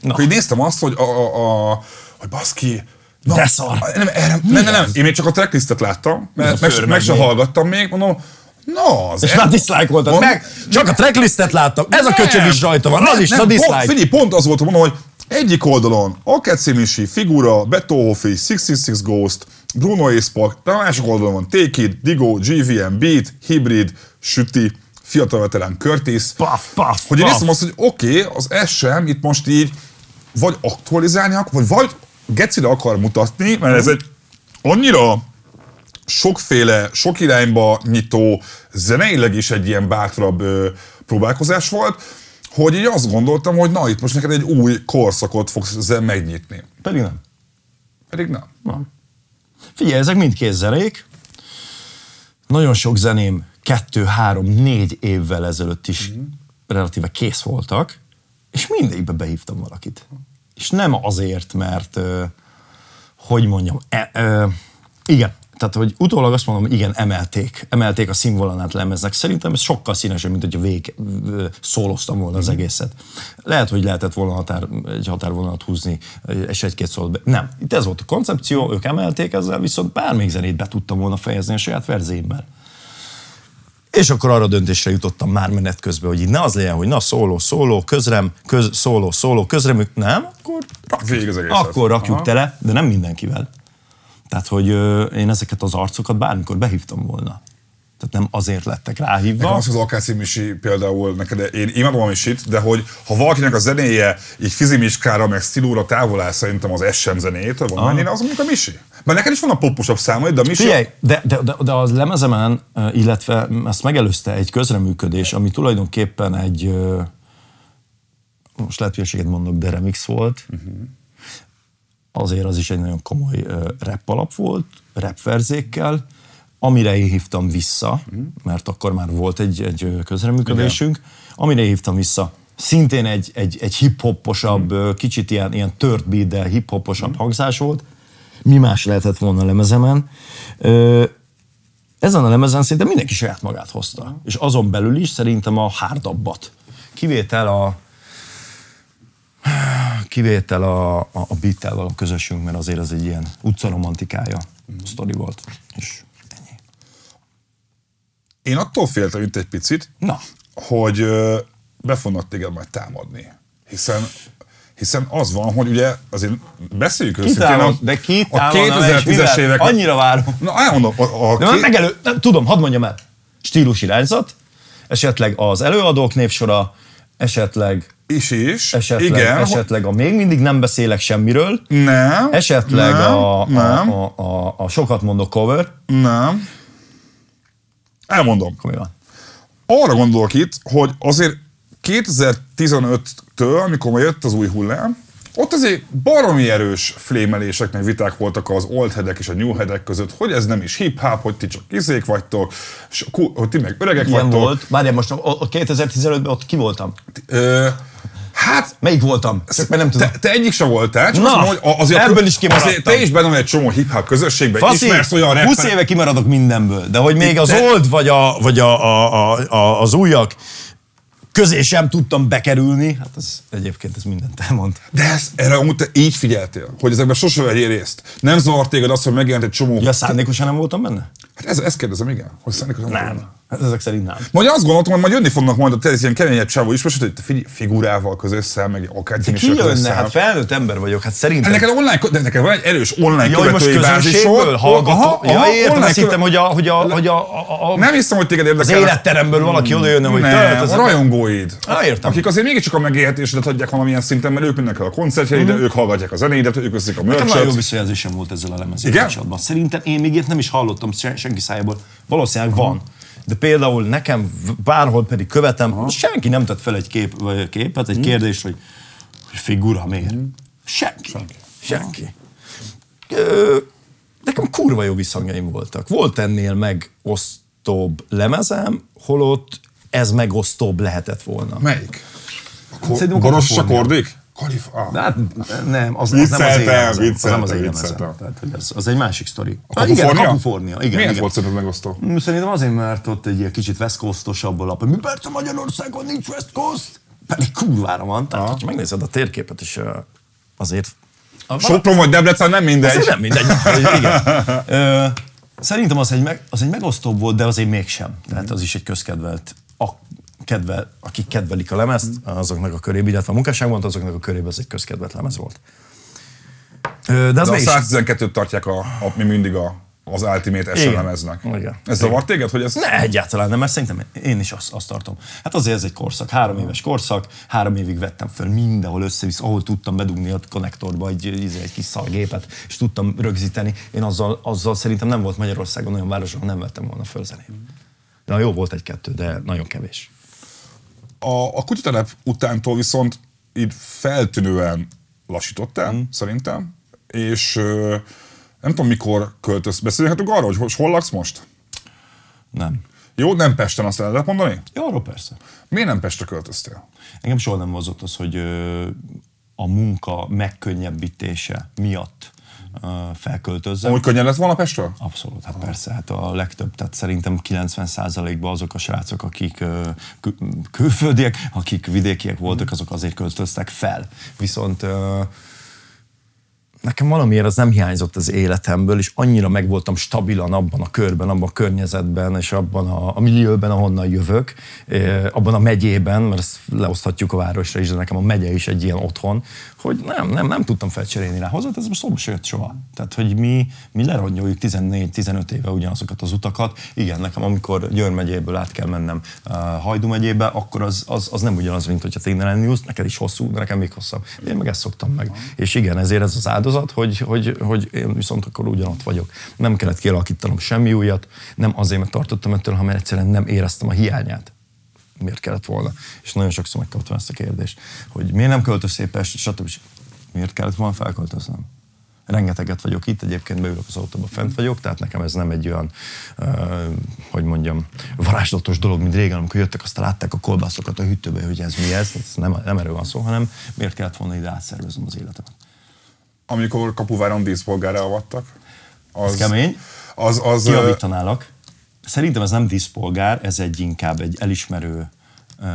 Na. akkor így néztem azt, hogy a, a, a hogy baszki, Na, De szar. Nem, erre, nem, nem, nem, én még csak a tracklistet láttam, mert a meg, meg, meg sem hallgattam még, mondom, na, az És már dislike-oltad Van- meg, csak a tracklistet láttam, ez a köcsög is rajta van, az is, a pont, dislike. figyelj, pont az volt, hogy mondom, hogy egyik oldalon Akeci Misi, Figura, Hofi, 666 Ghost, Bruno Észpak, de a másik oldalon van Take It, Digo, GVM, Beat, Hybrid, Süti, fiatal veterán Curtis. Paf, paf, Hogy én azt, hogy oké, okay, az SM itt most így vagy aktualizálni akar, vagy, vagy gecire akar mutatni, mert ez egy annyira sokféle, sok irányba nyitó, zeneileg is egy ilyen bátrabb ö, próbálkozás volt, hogy így azt gondoltam, hogy na, itt most neked egy új korszakot fogsz ezzel megnyitni. Pedig nem. Pedig nem. Figyelj, ezek mind kézzelék. Nagyon sok zeném kettő, három, négy évvel ezelőtt is relatíve kész voltak, és mindegyikbe behívtam valakit. És nem azért, mert, hogy mondjam, e, ö, igen, tehát, hogy utólag azt mondom, igen, emelték, emelték a színvonalát lemeznek. Szerintem ez sokkal színesebb, mint hogyha vég szóloztam volna az egészet. Lehet, hogy lehetett volna határ, egy határvonalat húzni, és egy-két szót be. Nem. Itt ez volt a koncepció, ők emelték ezzel, viszont bármelyik zenét be tudtam volna fejezni a saját verzémmel. És akkor arra döntésre jutottam már menet közben, hogy így ne az legyen, hogy na szóló, szóló, közrem, köz, szóló, szóló, közremük, nem, akkor rakjuk, Végig az egészet. akkor rakjuk Aha. tele, de nem mindenkivel. Tehát, hogy én ezeket az arcokat bármikor behívtam volna. Tehát nem azért lettek Nekem ráhívva. az, hogy Akáci Misi például neked, én imádom a Misit, de hogy ha valakinek a zenéje így fizimiskára, meg stílúra távol áll szerintem az SM zenéjétől, van mennyire, az mondjuk a Misi. Mert neked is van a popusabb számaid, de a Misi... Figyelj, de, de, de, de az lemezemen, illetve ezt megelőzte egy közreműködés, ami tulajdonképpen egy most lehet hülyeséget mondok, de remix volt. Uh-huh. Azért az is egy nagyon komoly rap alap volt, rap verzékkel, amire én hívtam vissza, mert akkor már volt egy, egy közreműködésünk, amire hívtam vissza szintén egy, egy, egy hip-hoposabb, uh-huh. kicsit ilyen, ilyen tört beat, de hip-hoposabb uh-huh. hangzás volt. Mi más lehetett volna a lemezemen. Ezen a lemezen szinte mindenki saját magát hozta. Uh-huh. És azon belül is szerintem a hárdabbat. Kivétel a kivétel a, a, a beat való közösünk, mert azért az egy ilyen utcaromantikája uh-huh. sztori volt. És ennyi. Én attól féltem itt egy picit, Na. hogy be fognak téged majd támadni. Hiszen hiszen az van, hogy ugye azért beszéljük őszintén. Támad, de ki a 2010-es évek... Annyira várom. Na, elmondom. A, a de két... megelő... Nem, tudom, hadd mondjam el. Stílus irányzat, esetleg az előadók névsora, esetleg is is. Esetleg, Igen. esetleg a még mindig nem beszélek semmiről. Nem. Esetleg nem, a, nem. A, a, a, a sokat mondó cover. Nem. Elmondom. Van? Arra gondolok itt, hogy azért 2015-től, amikor ma jött az új hullám, ott azért baromi erős flémelések, meg viták voltak az old headek és a new headek között, hogy ez nem is hip-hop, hogy ti csak izék vagytok, és hogy ti meg öregek Ilyen vagytok. volt. Várjál, most a, a 2015-ben ott ki voltam? Ö, hát Melyik voltam? Csak nem tudom. te, te egyik se voltál, csak Na, azt mondom, hogy azért, ebből is kimaradtam. azért te is benne vagy egy csomó hip-hop közösségben, Faszi, ismersz olyan 20 rapper, éve kimaradok mindenből, de hogy még az Te- old vagy, a, vagy a, a, a, a, az újak közé sem tudtam bekerülni, hát az egyébként ez mindent elmond. De ez, erre amúgy te így figyeltél, hogy ezekben sose vegyél részt. Nem zavart téged az, hogy megjelent egy csomó... Ja, szándékosan nem voltam benne? Hát ez, ezt kérdezem, igen. Hogy szándékosan Nem. Hát ezek szerint nem. Majd azt gondoltam, hogy majd jönni fognak majd a te ilyen keményebb csávó is, most hogy figyelj, figurával közösszel, meg akárcsim is Ki jönne? Hát felnőtt ember vagyok, hát szerintem. Neked online, de neked van egy erős online Jaj, most követői közönségből bázisod. hallgató. Ja, értem, online azt hittem, hogy a, hogy a, hogy a, a, a Nem hiszem, hogy téged az érdekel. életteremből valaki oda jönne, hogy nem, az a rajongóid. Á, értem. Akik azért mégiscsak a megélhetésedet adják valamilyen szinten, mert ők mennek el a koncertjeidre, ők hallgatják a zenéidet, ők veszik a Mhm. Nekem jó mörcsöt. visszajelzésem volt ezzel a lemezzel kapcsolatban. Szerintem én még ilyet nem is hallottam se- senki szájából. Valószínűleg van. De például nekem bárhol pedig követem, Aha. senki nem tett fel egy kép, vagy képet, egy kérdést, hogy, hogy figura miért. Senki. Senki. senki. Ö, nekem kurva jó visszhangjaim voltak. Volt ennél megosztóbb lemezem, holott ez megosztóbb lehetett volna. Melyik? Szerintem a Boros Kalifornia. Csakordik? Kalif... Ah. Hát nem, az, az nem az Vicceltem, élemezem. Az nem az. Tehát, hogy az, az egy másik sztori. A Ah, igen, a Kapufornia? Kapufornia. Igen, Miért igen. volt szerinted megosztó? Mm, Szerintem azért, mert ott egy ilyen kicsit West Coast-osabb alap. Mi persze Magyarországon nincs West Coast? Pedig kurvára van. Tehát, ha megnézed a térképet is, azért... A, Sopron vagy Debrecen, nem mindegy. Azért nem mindegy. igen. Ö, szerintem az egy, meg, az egy megosztóbb volt, de azért mégsem. Tehát az is egy közkedvelt, a, kedvel, akik kedvelik a lemezt, azoknak a körébe, illetve a munkásságban, azoknak a körébe ez egy közkedvelt lemez volt. De az De a mégis... 112-t tartják a, a, mi mindig a, az Ultimate. SLM-eznek. Igen. Ez zavart téged, hogy ez... Ne, egyáltalán nem, mert szerintem én is azt, azt tartom. Hát azért ez egy korszak, három éves korszak, három évig vettem föl mindenhol összevisz, ahol tudtam bedugni a konnektorba egy, egy, egy kis szargépet, és tudtam rögzíteni. Én azzal, azzal szerintem nem volt Magyarországon olyan város, ahol nem vettem volna föl zenét. De jó volt egy-kettő, de nagyon kevés. A, a kutyatelep utántól viszont így feltűnően lassítottál, mm. szerintem, és ö, nem tudom, mikor költöz. Beszélhetünk arról, hogy hol- laksz most? Nem. Jó, nem Pesten, azt el lehet mondani? Jó, arról persze. Miért nem Pestre költöztél? Engem soha nem mozott az, hogy ö, a munka megkönnyebbítése miatt felköltözzem. Amúgy könnyen lett volna Pestről? Abszolút, hát persze, hát a legtöbb, tehát szerintem 90%-ban azok a srácok, akik kül- külföldiek, akik vidékiek voltak, azok azért költöztek fel. Viszont nekem valamiért az nem hiányzott az életemből, és annyira meg voltam stabilan abban a körben, abban a környezetben, és abban a, a millióben, ahonnan jövök, abban a megyében, mert ezt leoszthatjuk a városra is, de nekem a megye is egy ilyen otthon, hogy nem, nem, nem tudtam felcserélni rá hozzá, ez most szóba se jött soha. Tehát, hogy mi, mi leronyoljuk 14-15 éve ugyanazokat az utakat. Igen, nekem amikor Győr megyéből át kell mennem uh, Hajdú megyébe, akkor az, az, az nem ugyanaz, mint hogyha te innen elindulsz, neked is hosszú, de nekem még hosszabb. Én meg ezt szoktam meg. És igen, ezért ez az áldozat, hogy, hogy, hogy én viszont akkor ugyanott vagyok. Nem kellett kialakítanom semmi újat, nem azért, mert tartottam ettől, hanem egyszerűen nem éreztem a hiányát. Miért kellett volna. És nagyon sokszor megkaptam ezt a kérdést, hogy miért nem költöz szép Pest, stb. Miért kellett volna felköltöznem? Rengeteget vagyok itt, egyébként beülök az autóba, fent vagyok, tehát nekem ez nem egy olyan, uh, hogy mondjam, varázslatos dolog, mint régen, amikor jöttek, aztán látták a kolbászokat a hűtőbe, hogy ez mi ez, ez nem, nem erről van szó, hanem miért kellett volna ide átszerveznem az életemet. Amikor Kapuváron díszpolgára avattak, az, Ez kemény. Az, az, Kiavítanálak. Szerintem ez nem díszpolgár, ez egy inkább egy elismerő uh,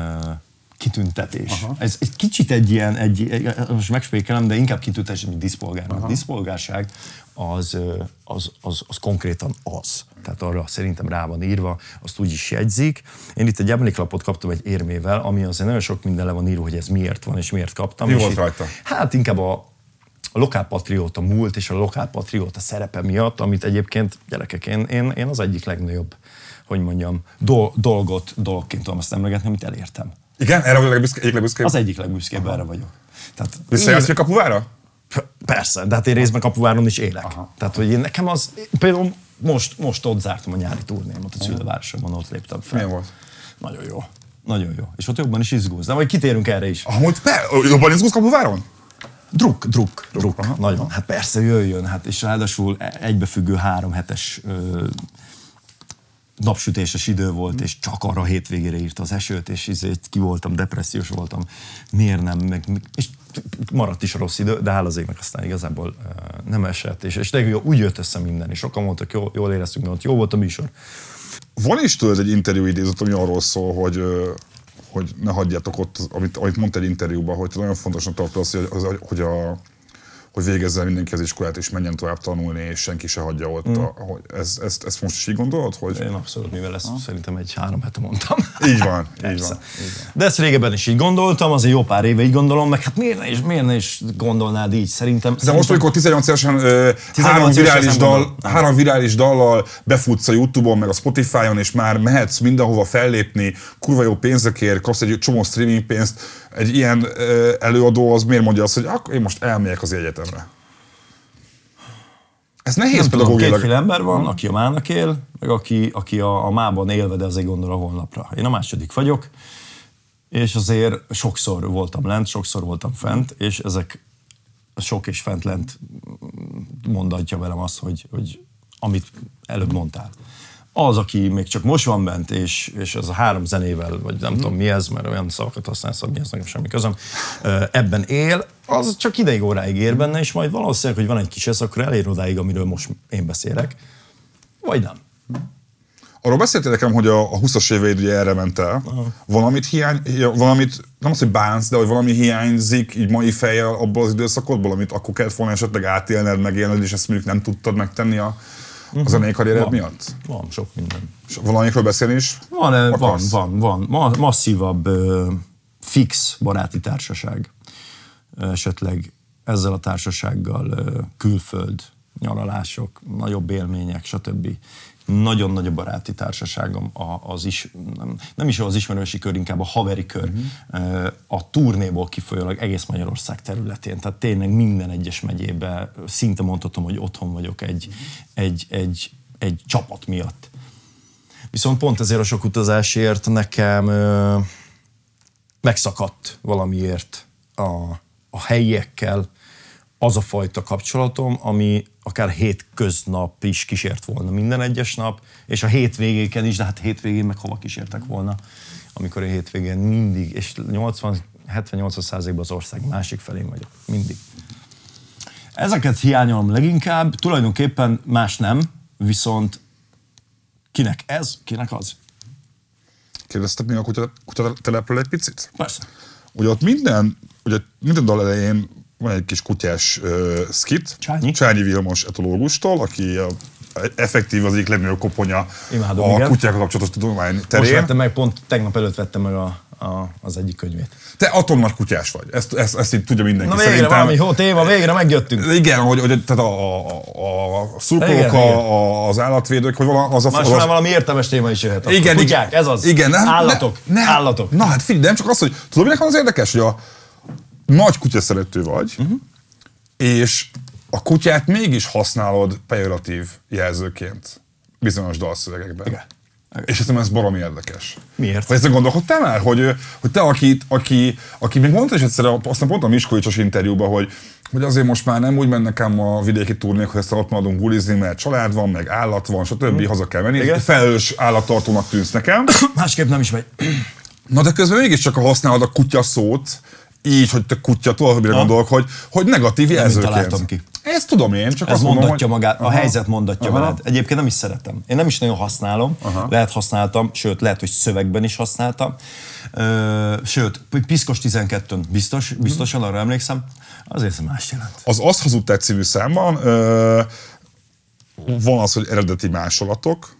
kitüntetés. Aha. Ez egy kicsit egy ilyen, egy, egy- most megspékelem, de inkább kitüntetés, mint díszpolgár. A díszpolgárság az, az, az, az konkrétan az. Tehát arra szerintem rá van írva, azt úgy is jegyzik. Én itt egy emléklapot kaptam egy érmével, ami azért nagyon sok minden le van írva, hogy ez miért van és miért kaptam. Mi És volt itt- rajta? Hát inkább a, a lokálpatrióta múlt és a lokálpatrióta szerepe miatt, amit egyébként gyerekek, én, én, én az egyik legnagyobb, hogy mondjam, dol, dolgot, dolgként tudom ezt emlegetni, amit elértem. Igen, erre vagy a legbüszke, egyik legbüszkébb? Az egyik legbüszkébb erre vagyok. Tehát Visszajársz még Kapuvára? Persze, de hát én részben Kapuváron is élek. Aha. Tehát, hogy én nekem az, például most, most ott zártam a nyári turnémat a szülővárosomban, ott léptem fel. Milyen volt? Nagyon jó. Nagyon jó. És ott jobban is izgulsz. De majd kitérünk erre is. Amúgy be, jobban izgulsz Kapuváron? Druk, druk, druk. Nagyon. Hát persze, jöjjön. Hát, és ráadásul egybefüggő három hetes ö, napsütéses idő volt, és csak arra a hétvégére írta az esőt, és izét ki voltam, depressziós voltam. Miért nem? Meg, és maradt is a rossz idő, de hála az égnek aztán igazából ö, nem esett. És, és tényleg úgy jött össze minden, és sokan mondtak, jó, jól éreztünk, ott jó volt a műsor. Van is tőled egy interjú idézet, ami arról szól, hogy, hogy ne hagyjátok ott, amit, amit mondta egy interjúban, hogy nagyon fontosnak tartod azt, hogy, az, hogy, a, hogy végezzen mindenki az iskolát, és menjen tovább tanulni, és senki se hagyja ott. Mm. A, hogy ez, ezt, ezt most is így gondolod? Hogy... Én abszolút, mivel ezt szerintem egy három hete mondtam. Így van, így van. De ezt régebben is így gondoltam, azért jó pár éve így gondolom, meg hát miért ne is, miért ne is gondolnád így, szerintem. De most, amikor 18 évesen ö, 18 három, virális dal, három virális dallal befutsz a Youtube-on, meg a Spotify-on, és már mehetsz mindenhova fellépni, kurva jó pénzekért, kapsz egy csomó streaming pénzt, egy ilyen előadó az miért mondja azt, hogy akkor én most elmegyek az egyetemre? Ez nehéz Nem pedagógiailag. kétféle ember van, aki a mának él, meg aki, aki a, a mában élve, de azért gondol a holnapra. Én a második vagyok, és azért sokszor voltam lent, sokszor voltam fent, és ezek sok és fent lent mondatja velem azt, hogy, hogy amit előbb mondtál. Az, aki még csak most van bent, és, és ez a három zenével, vagy nem tudom mi ez, mert olyan szavakat használsz, hogy mi ez nekem semmi közöm, ebben él, az csak ideig óráig ér benne, és majd valószínűleg, hogy van egy kis ez, akkor elér odáig, amiről most én beszélek, vagy nem. Arról beszéltél nekem, hogy a, a 20-as éveid ugye erre ment el. Valamit hiány, valamit, nem az, hogy bánsz, de hogy valami hiányzik így mai fejjel abból az időszakodból, amit akkor kellett volna esetleg átélned, megélned, és ezt mondjuk nem tudtad megtenni a, a zenei karriered Van. miatt? Van sok minden. És valamikről beszélni is? Van, van, akarsz? van, van. Ma, masszívabb, ö, fix baráti társaság. Esetleg ezzel a társasággal ö, külföld, nyaralások, nagyobb élmények, stb. Nagyon nagy a baráti társaságom, a, az is, nem, nem is az ismerősi kör, inkább a haveri kör, uh-huh. a turnéból kifolyólag egész Magyarország területén. Tehát tényleg minden egyes megyébe szinte mondhatom, hogy otthon vagyok egy, uh-huh. egy, egy, egy csapat miatt. Viszont pont ezért a sok utazásért nekem ö, megszakadt valamiért a, a helyiekkel az a fajta kapcsolatom, ami akár hétköznap is kísért volna minden egyes nap, és a hétvégéken is, de hát hétvégén meg hova kísértek volna, amikor a hétvégén mindig, és 80-70-80 százalékban az ország másik felén vagyok, mindig. Ezeket hiányolom leginkább, tulajdonképpen más nem, viszont kinek ez, kinek az? Kérdeztek még a kutya, kutyatelepről egy picit? Persze. Ugye ott minden, ugye minden dal elején van egy kis kutyás uh, skit, Csányi. Csányi Vilmos etológustól, aki a, effektív az egyik legnagyobb koponya Imádom, a igen. kutyákkal kapcsolatos tudomány Most terén. vettem meg, pont tegnap előtt vettem meg a, a, az egyik könyvét. Te atom nagy kutyás vagy, ezt, ezt, ezt így tudja mindenki Na végre szerintem. valami jó téma, végre megjöttünk. Igen, hogy, hogy tehát a, a, a, szurkolók, Igen, a, a, az állatvédők, hogy vala, az a... Most az már valami értelmes téma is jöhet. igen, Kutyák, igen, ez az. Igen, nem, állatok, ne, ne, állatok. Na hát figyelj, nem csak az, hogy tudod, minek van az érdekes, hogy a nagy kutya szerető vagy, uh-huh. és a kutyát mégis használod pejoratív jelzőként bizonyos dalszövegekben. Igen. És ezt ez baromi érdekes. Miért? Vagy ezzel gondolkodtál már, hogy, hogy te, aki, aki, aki még mondta is egyszer, aztán pont a Miskolcos interjúban, hogy, hogy azért most már nem úgy mennek ám a vidéki turnék, hogy ezt ott maradunk bulizni, mert család van, meg állat van, stb. haza kell menni. Igen. Felelős állattartónak tűnsz nekem. Másképp nem is megy. Na de közben mégiscsak a használod a kutya szót, így, hogy te kutya, tudod, hogy mire gondolok, hogy, hogy negatív jelzőként. találtam ki. Ezt tudom én, csak Ez azt mondom, mondatja hogy... magát, a Aha. helyzet mondatja Aha. veled. Egyébként nem is szeretem. Én nem is nagyon használom, Aha. lehet használtam, sőt, lehet, hogy szövegben is használtam. Ö, sőt, Piszkos 12-n biztos, biztosan arra emlékszem, azért ez más jelent. Az Azt hazudtál című számban ö, van az, hogy eredeti másolatok,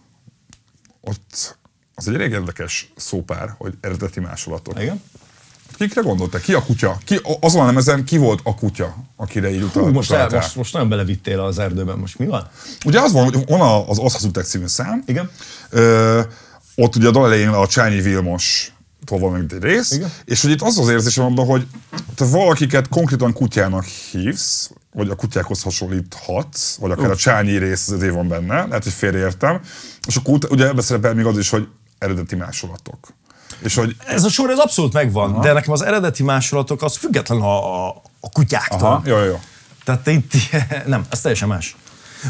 ott az egy elég érdekes szópár, hogy eredeti másolatok. Igen? Kikre gondoltál? Ki a kutya? Ki, azon a lemezen ki volt a kutya, akire így utal, Hú, most, el, utaltál? most, most nagyon belevittél az erdőben, most mi van? Ugye az van, hogy van az Azt hazudtál című szám, Igen. Ö, ott ugye a dal elején a Csányi Vilmos van meg egy rész, Igen. és hogy itt az az érzésem abban, hogy te valakiket konkrétan kutyának hívsz, vagy a kutyákhoz hasonlíthatsz, vagy akár a Csányi rész azért van benne, lehet, hogy félreértem, és akkor ugye ebben szerepel még az is, hogy eredeti másolatok. És hogy Ez a sor ez abszolút megvan, Aha. de nekem az eredeti másolatok az független a, a, a kutyáktól. Aha, jó, jó. Tehát itt, nem, ez teljesen más.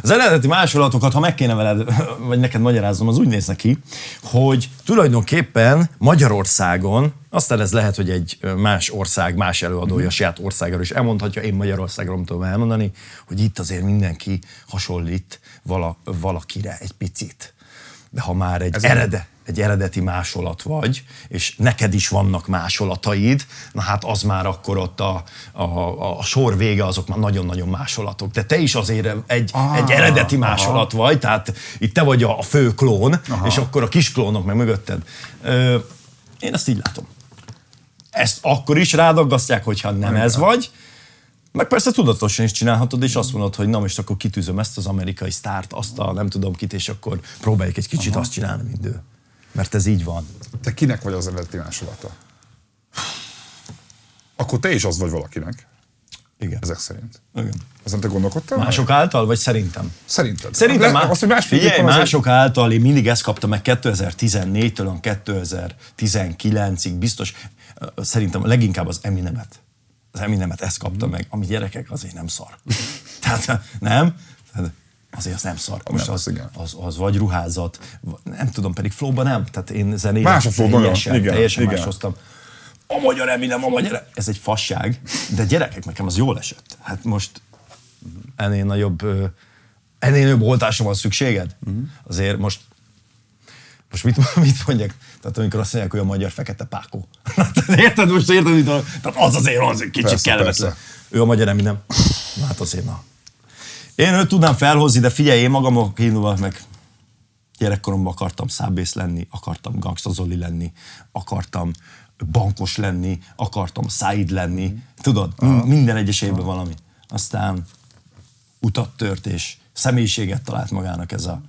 Az eredeti másolatokat, ha meg kéne veled, vagy neked magyaráznom, az úgy néz neki, hogy tulajdonképpen Magyarországon, aztán ez lehet, hogy egy más ország, más előadója a saját országáról is elmondhatja, én Magyarországról nem tudom elmondani, hogy itt azért mindenki hasonlít vala, valakire egy picit. De ha már egy, Ez erede, egy eredeti másolat vagy, és neked is vannak másolataid, na hát az már akkor ott a, a, a, a sor vége, azok már nagyon-nagyon másolatok. De te is azért egy, ah, egy eredeti másolat vagy, tehát itt te vagy a, a fő klón, aha. és akkor a kis klónok meg mögötted. Ö, én ezt így látom. Ezt akkor is rádaggasztják, hogyha nem ez vagy, meg persze tudatosan is csinálhatod, és azt mondod, hogy na most akkor kitűzöm ezt az amerikai sztárt, azt a nem tudom kit, és akkor próbáljuk egy kicsit Aha. azt csinálni, mint ő. Mert ez így van. Te kinek vagy az eredeti másolata? Akkor te is az vagy valakinek, Igen. ezek szerint. Igen. Ezen te gondolkodtál? már? Mások által, vagy szerintem? Szerinted? Szerintem Le- má... azt, hogy más Figyelj, mások által, én mindig ezt kaptam meg 2014-től a 2019-ig biztos. Szerintem leginkább az Eminemet. Az Eminemet ezt kapta meg, ami gyerekek azért nem szar. Tehát nem? Tehát azért az nem szar. Most Nem, az, az igen. az, az, vagy ruházat, nem tudom, pedig flowban nem. Tehát én zenét Más a flow, nagyon. teljesen, Igen, teljesen igen. más hoztam. A magyar Eminem, a magyar... Ez egy fasság, de gyerekek, nekem az jól esett. Hát most ennél nagyobb, ennél nagyobb oltásra van szükséged? Uh-huh. Azért most, most mit, mit mondjak? Tehát amikor azt mondják, hogy a magyar fekete pákó. Tehát érted most, érted, mit mondok? Tehát az azért az egy kicsit Persze, kellemetlen. persze. Ő a magyar Eminem. Hát azért na. Én őt tudnám felhozni, de figyelj, én magam kiindulva meg gyerekkoromban akartam szábész lenni, akartam Gangsta Zoli lenni, akartam bankos lenni, akartam Said lenni, tudod, min- minden egyes évben valami. Aztán utat tört és személyiséget talált magának ez a,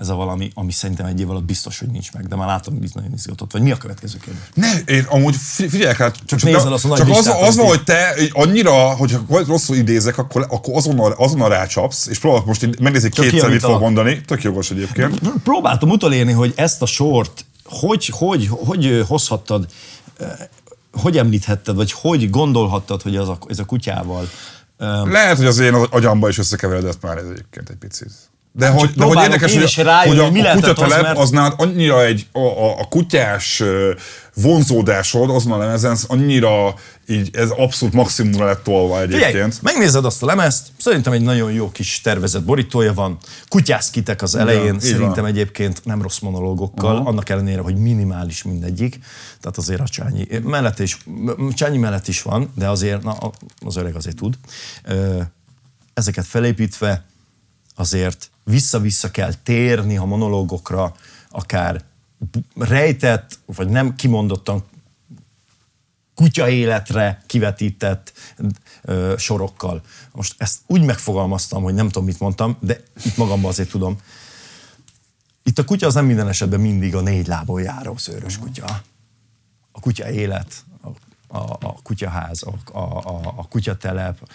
ez a valami, ami szerintem egy év alatt biztos, hogy nincs meg, de már látom, hogy nagyon izgatott vagy. Mi a következő kérdés? Ne, én amúgy fi- figyelj hát, csak, nézzel azt a csak az, az van, hogy te annyira, hogyha rosszul idézek, akkor, akkor azonnal, azonnal rácsapsz, és próbálok most megnézni kétszer, mit fog mondani. Tök jogos egyébként. Próbáltam utolérni, hogy ezt a sort hogy, hogy, hogy ö, hozhattad, ö, hogy említhetted, vagy hogy gondolhattad, hogy az a, ez a kutyával ö, Lehet, hogy az én agyamba is összekeveredett már ez egyébként egy picit. De hogy, de hogy próbálok érdekes, hogy, is rájönni, hogy a, hogy mi a lehetett az, kutyatelep mert- az nálad annyira egy, a, a, a kutyás vonzódásod azon a lemezen, annyira így, ez abszolút maximumra lett tolva Figyelj, egyébként. megnézed azt a lemezt, szerintem egy nagyon jó kis tervezett borítója van, kutyászkitek az elején, így szerintem van. egyébként nem rossz monológokkal, Aha. annak ellenére, hogy minimális mindegyik, tehát azért a Csányi mellett is, Csányi mellett is van, de azért na, az öreg azért tud. Ezeket felépítve azért vissza-vissza kell térni a monológokra, akár rejtett, vagy nem kimondottan kutya életre kivetített ö, sorokkal. Most ezt úgy megfogalmaztam, hogy nem tudom, mit mondtam, de itt magamban azért tudom. Itt a kutya az nem minden esetben mindig a négy lábon járó szőrös kutya. A kutya élet, a, a, a kutyaház, a, a, a, a kutyatelep.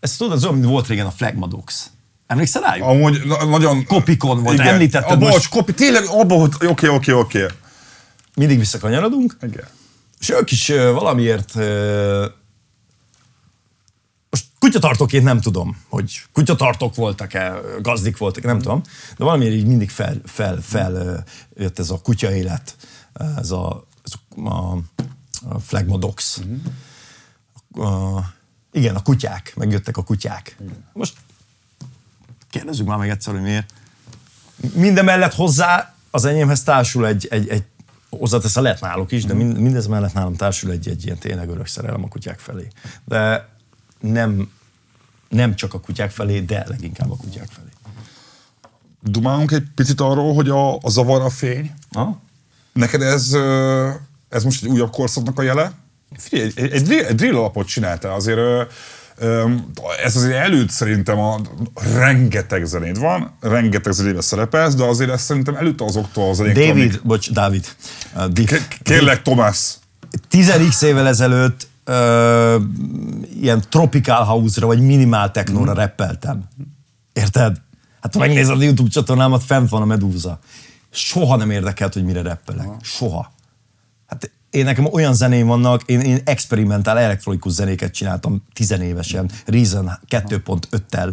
Ez tudod, az olyan, mint volt régen a Flagmadox. Emlékszel rájuk? Amúgy na- nagyon... Kopikon volt, Igen. említetted A bocs, most. kopi, tényleg abba volt, oké, oké, oké. Mindig visszakanyarodunk, Igen. és ők is valamiért most kutyatartóként nem tudom, hogy kutyatartók voltak-e, gazdik voltak, nem tudom, de valamiért így mindig fel, fel, fel ö, jött ez a kutya élet, ez a, ez a, a, a Flagmodox. A, igen, a kutyák, megjöttek a kutyák. Most kérdezzük már meg egyszer, hogy miért. Minden mellett hozzá az enyémhez társul egy, egy, egy hozzáteszem, lehet náluk is, de mind, mindez mellett nálam társul egy, egy ilyen tényleg örök szerelem a kutyák felé. De nem, nem csak a kutyák felé, de leginkább a kutyák felé. Dumálunk egy picit arról, hogy a, a zavar a fény. Ha? Neked ez, ez most egy újabb korszaknak a jele? Figyelj, egy, egy, egy drill alapot csináltál, azért ez azért előtt szerintem a, rengeteg zenéd van, rengeteg zenébe szerepelsz, de azért ez szerintem előtte azoktól az zenéktől, David, amik- bocs, Dávid. Uh, Kérlek, Tomás, 10 évvel ezelőtt ö, ilyen tropical house-ra vagy minimál technóra Mhm. rappeltem. Érted? Hát ha megnézed a YouTube csatornámat, fent van a medúza. Soha nem érdekelt, hogy mire rappelek. Soha. Hát én nekem olyan zeném vannak, én, én experimentál elektronikus zenéket csináltam tizenévesen, Reason 2.5-tel.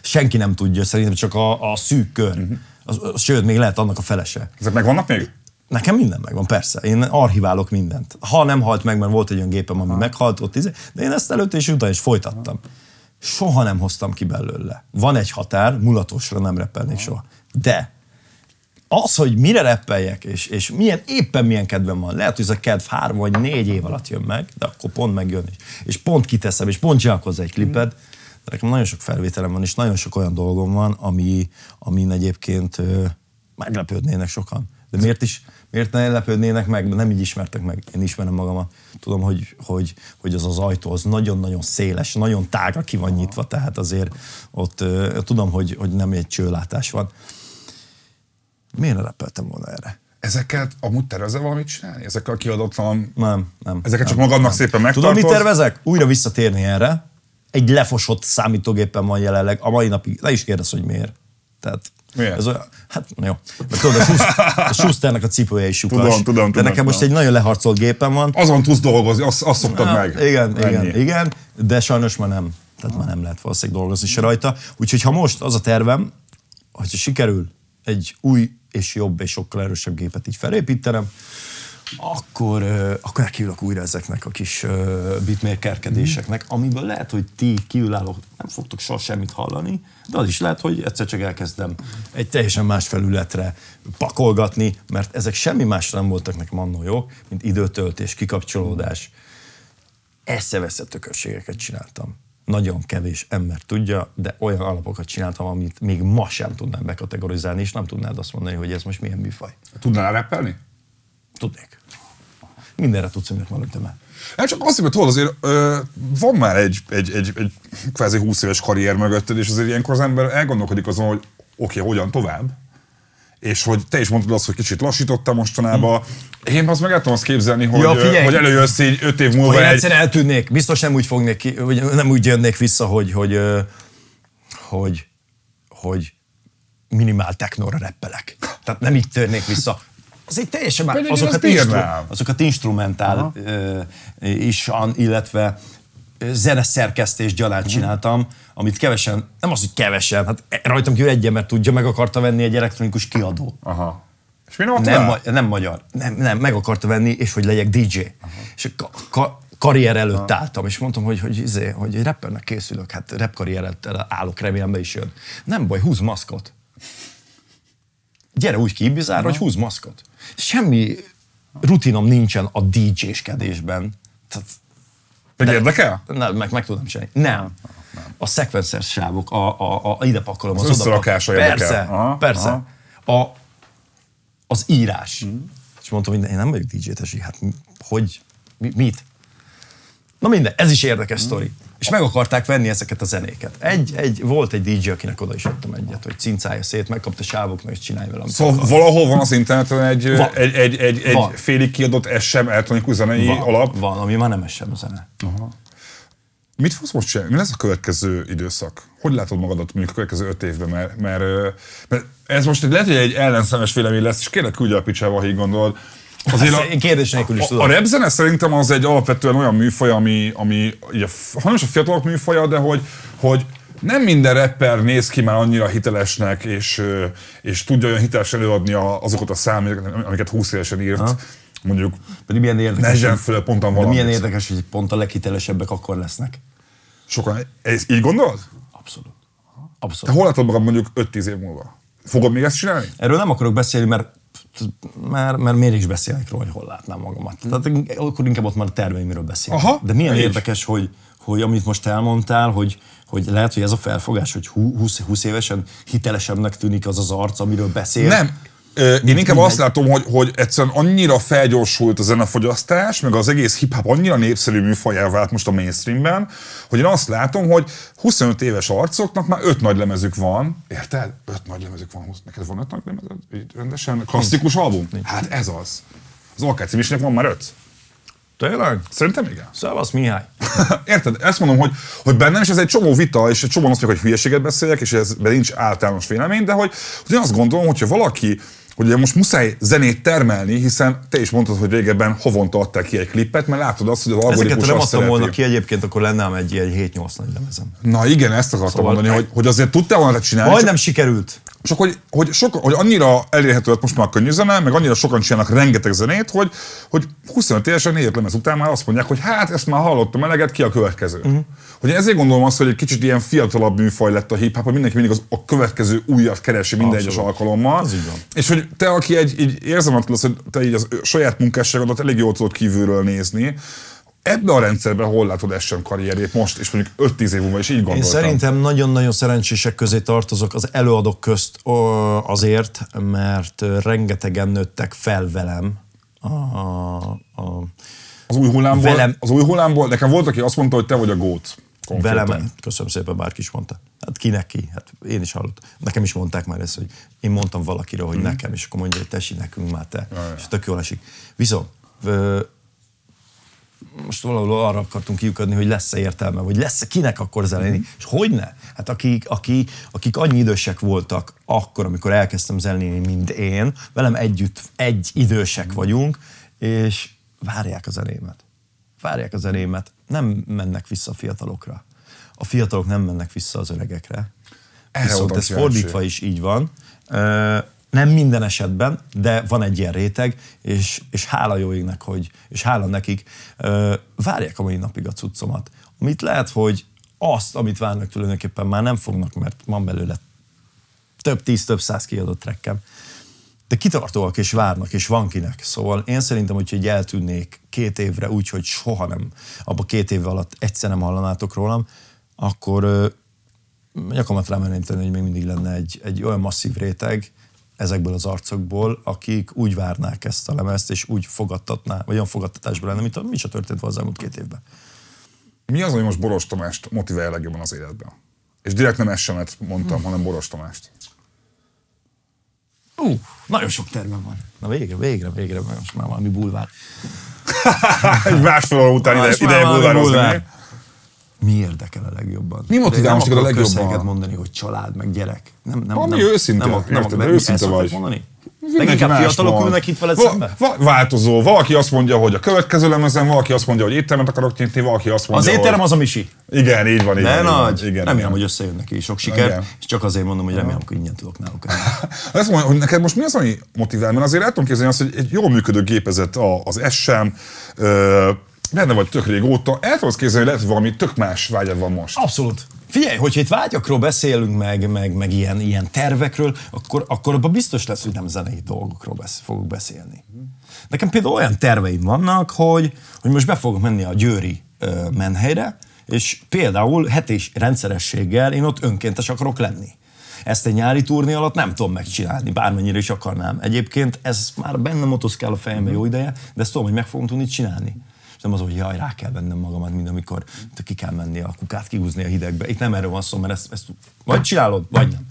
Senki nem tudja, szerintem csak a, a szűk kör. Az, az, sőt, még lehet annak a felese. ezek megvannak még? Nekem minden megvan, persze. Én archiválok mindent. Ha nem halt meg, mert volt egy olyan gépem, ami meghalt ott, izé, de én ezt előtte és utána is folytattam. Soha nem hoztam ki belőle. Van egy határ, mulatosra nem reppelnék soha. De az, hogy mire reppeljek, és, és milyen, éppen milyen kedvem van, lehet, hogy ez a kedv három vagy négy év alatt jön meg, de akkor pont megjön, és, és pont kiteszem, és pont csinálok hozzá egy klipet, de nekem nagyon sok felvételem van, és nagyon sok olyan dolgom van, ami, amin egyébként ö, meglepődnének sokan. De miért is, miért ne lepődnének meg? Nem így ismertek meg. Én ismerem magamat. Tudom, hogy, hogy, hogy az az ajtó az nagyon-nagyon széles, nagyon tágra ki van nyitva, tehát azért ott ö, tudom, hogy, hogy nem egy csőlátás van. Miért ne volna erre? Ezeket amúgy tervezel valamit csinálni? Ezekkel a kiadatlan... Nem, nem. Ezeket csak nem, magadnak nem. szépen Tudod, megtartod? mit tervezek? Újra visszatérni erre. Egy lefosott számítógépen van jelenleg, a mai napig. Le is kérdez, hogy miért. Tehát Miért? Ez olyan, hát jó. Mert tudod, a, Schust- a Schusternek a cipője is lyukas. Tudom, tudom, De tudom, nekem most tudom. egy nagyon leharcolt gépem van. Azon tudsz dolgozni, azt, azt szoktad Ah, meg. Igen, igen, Ennyi. igen, de sajnos már nem. Tehát már nem lehet valószínűleg dolgozni se rajta. Úgyhogy ha most az a tervem, hogyha sikerül egy új és jobb és sokkal erősebb gépet így felépítenem, akkor, akkor nekiülök újra ezeknek a kis bitmérkerkedéseknek, amiből lehet, hogy ti kívülállók nem fogtok soha semmit hallani, de az is lehet, hogy egyszer csak elkezdem egy teljesen más felületre pakolgatni, mert ezek semmi másra nem voltak nekem annól jók, mint időtöltés, kikapcsolódás, eszeveszett tökörségeket csináltam. Nagyon kevés ember tudja, de olyan alapokat csináltam, amit még ma sem tudnám bekategorizálni, és nem tudnád azt mondani, hogy ez most milyen műfaj. Tudnál rappelni? Tudnék. Mindenre tudsz, amit mondom, te már. Hát csak azért, mert azért ö, van már egy, egy, egy, egy kvázi 20 éves karrier mögötted, és azért ilyenkor az ember elgondolkodik azon, hogy oké, okay, hogyan tovább. És hogy te is mondtad azt, hogy kicsit lassítottam mostanában. Én azt meg el tudom azt képzelni, hogy, Ja, figyelj! hogy előjössz így 5 év múlva én egy... egyszer eltűnnék, biztos nem úgy fognék ki, vagy nem úgy jönnék vissza, hogy, hogy, hogy, hogy minimál technóra reppelek. Tehát nem így törnék vissza. Az egy teljesen én Azokat, instru, azokat instrumentál ö, is, an- illetve zeneszerkesztés gyanánt csináltam, amit kevesen, nem az, hogy kevesen, hát rajtam kívül egy ember tudja, meg akarta venni egy elektronikus kiadó. Aha. És mi nem, Nem, ma- nem magyar. Nem, nem, meg akarta venni, és hogy legyek DJ. És a ka- ka- karrier előtt álltam, és mondtam, hogy, hogy, izé, hogy rappernek készülök, hát rap karrier előtt állok, remélem be is jön. Nem baj, húz maszkot. Gyere úgy ki Ibizára, hogy húz maszkot. Semmi rutinom nincsen a DJ-skedésben. Tehát Pedig érdekel? nem, meg, meg tudom csinálni. Nem. A sequencer sávok, a, a, a ide pakolom, az, Az összerakása érdekel. Persze, Aha, persze. A, az írás. És mondtam, hogy én nem vagyok DJ tesi, hát hogy, mi, mit? Na minden, ez is érdekes sztori. És meg akarták venni ezeket a zenéket. Egy, egy, volt egy DJ, akinek oda is adtam egyet, hogy cincálja szét, megkapta sávoknak, és csinálj vele, Szóval akar. valahol van az interneten egy, Van. egy, egy, egy, egy Van. félig kiadott SM elektronikus zenei van, alap. Van, ami már nem sem a zene. Mit fogsz most csinálni? Mi lesz a következő időszak? Hogy látod magadat mondjuk a következő öt évben? Mert, mert, mert ez most lehet, hogy egy ellenszemes vélemény lesz, és kérlek küldje a picsába, ha így gondolod. Azért én kérdés nélkül is a, tudom. a repzene szerintem az egy alapvetően olyan műfaj, ami, ami ugye, ha nem is a fiatalok műfaja, de hogy, hogy nem minden rapper néz ki már annyira hitelesnek, és, és tudja olyan hitelesen előadni a, azokat a számokat, amiket 20 évesen írt. Ha. Mondjuk Pedig milyen érdekes, 40 hogy- fölött ponton de valamit. milyen érdekes, hogy pont a leghitelesebbek akkor lesznek. Sokan, ez így gondolod? Abszolút. Te Abszolút. hol látod magad mondjuk 5-10 év múlva? Fogod még ezt csinálni? Erről nem akarok beszélni, mert, mert, mert miért is beszélek róla, hogy hol látnám magamat. Tehát akkor inkább ott már a terveimről beszélek. Aha, De milyen érdekes, hogy, hogy amit most elmondtál, hogy, hogy lehet, hogy ez a felfogás, hogy hú- 20, 20 évesen hitelesebbnek tűnik az az arc, amiről beszél. Nem. Én inkább azt látom, hogy, hogy egyszerűen annyira felgyorsult a zenefogyasztás, meg az egész hip-hop annyira népszerű műfajá vált most a mainstreamben, hogy én azt látom, hogy 25 éves arcoknak már öt nagy lemezük van. Érted? Öt nagy lemezük van. Neked van öt nagy lemezed? Így rendesen? Klasszikus album? Hát ez az. Az Alkáci Misnek van már öt. Tényleg? Szerintem igen. Szevasz, Mihály. Érted? Ezt mondom, hogy, hogy bennem is ez egy csomó vita, és egy csomó azt mondják, hogy hülyeséget beszéljek, és ez nincs általános vélemény, de hogy, hogy én azt gondolom, hogyha valaki hogy ugye most muszáj zenét termelni, hiszen te is mondtad, hogy régebben havonta adták ki egy klippet, mert látod azt, hogy az Ezeket algoritmus ha nem adtam volna ki egyébként, akkor lenne egy ilyen 7-8 nagy lemezem. Na igen, ezt akartam Szóval- mondani, hogy, hogy azért tudtál volna csinálni, Majdnem csak, sikerült. Csak hogy, hogy, sok, hogy annyira elérhető lett most már a könnyű zene, meg annyira sokan csinálnak rengeteg zenét, hogy, hogy 25 évesen négy lemez után már azt mondják, hogy hát ezt már hallottam eleget, ki a következő. Uh-huh. Hogy ezért gondolom azt, hogy egy kicsit ilyen fiatalabb műfaj lett a hip-hop, hogy mindenki mindig az, a következő újat keresi minden egyes alkalommal. Ez így van. És hogy te, aki egy, így érzem azt, hogy te így az saját munkásságodat elég jól tudod kívülről nézni, ebbe a rendszerben hol látod Essen karrierjét most, és mondjuk 5-10 év múlva is így Én gondoltam. szerintem nagyon-nagyon szerencsések közé tartozok az előadók közt azért, mert rengetegen nőttek fel velem. A, a, a, Az új hullámból, Velem- az új hullámból, nekem volt, aki azt mondta, hogy te vagy a gót. konkrétan. velem, köszönöm szépen, bárki is mondta. Hát ki neki? Hát én is hallottam. Nekem is mondták már ezt, hogy én mondtam valakiről, hogy nekem, és akkor mondja, hogy tesi nekünk már te. ja. És tök jól esik. Viszont ö, most valahol arra akartunk kiukadni, hogy lesz-e értelme, vagy lesz-e kinek akkor zenélni, és hogy ne? Hát akik, akik, akik annyi idősek voltak akkor, amikor elkezdtem zenélni, mint én, velem együtt egy idősek vagyunk, és várják a zenémet. Várják a zenémet. Nem mennek vissza a fiatalokra. A fiatalok nem mennek vissza az öregekre. Erre Viszont ez fordítva is így van. Nem minden esetben, de van egy ilyen réteg, és, és hála jó égnek, hogy, és hála nekik, ö, várják a mai napig a cuccomat. Amit lehet, hogy azt, amit várnak tulajdonképpen már nem fognak, mert van belőle több tíz, több száz kiadott trekkem. De kitartóak és várnak, és van kinek. Szóval én szerintem, hogyha így eltűnnék két évre úgy, hogy soha nem, abban két év alatt egyszer nem hallanátok rólam, akkor ö, nyakamat rámenném tenni, hogy még mindig lenne egy, egy olyan masszív réteg ezekből az arcokból, akik úgy várnák ezt a lemezt, és úgy fogadtatná, vagy olyan fogadtatásban lenne, mint a, mi se történt az elmúlt két évben. Mi az, ami most Boros Tamást motiválja legjobban az életben? És direkt nem SMS-et mondtam, hanem Boros Tamást. Uh, nagyon sok tervem van. Na végre, végre, végre, most már valami bulvár. Egy másfél óra után ide, valami bulvározni. bulvár. Mi érdekel a legjobban? Mi motivál most a legjobban? mondani, hogy család, meg gyerek. Nem, nem, Valami nem, őszinte, nem, nem, érted, nem, őszinte ezt vagy. mondani? Leginkább fiatalok mond. ülnek itt veled Va- szembe? va- változó. Valaki azt mondja, hogy a következő lemezen, valaki azt mondja, hogy éttermet akarok nyitni, valaki azt Az mondja, étterem hogy... az a misi. Igen, így van, így De van. így van. nagy. Igen, remélem, igen. hogy összejönnek és sok sikert, Igen. és csak azért mondom, hogy remélem, hogy ingyen tudok náluk enni. Azt mondja, hogy neked most mi az, ami motivál? Mert azért el tudom képzelni azt, hogy egy jól működő gépezet az SM, benne vagy tök régóta, el tudod képzelni, hogy lehet, valami tök más vágyad van most. Abszolút. Figyelj, hogyha itt vágyakról beszélünk, meg, meg, meg ilyen, ilyen tervekről, akkor, akkor abban biztos lesz, hogy nem zenei dolgokról besz, fogok beszélni. Nekem például olyan terveim vannak, hogy, hogy most be fogok menni a Győri ö, menhelyre, és például hetés rendszerességgel én ott önkéntes akarok lenni. Ezt egy nyári turné alatt nem tudom megcsinálni, bármennyire is akarnám. Egyébként ez már benne motoszkál a fejembe jó ideje, de ezt tudom, hogy meg fogom tudni csinálni. És nem az, hogy jaj, rá kell vennem magamat, mint amikor ki kell menni a kukát kihúzni a hidegbe. Itt nem erről van szó, mert ezt, ezt vagy csinálod, vagy nem.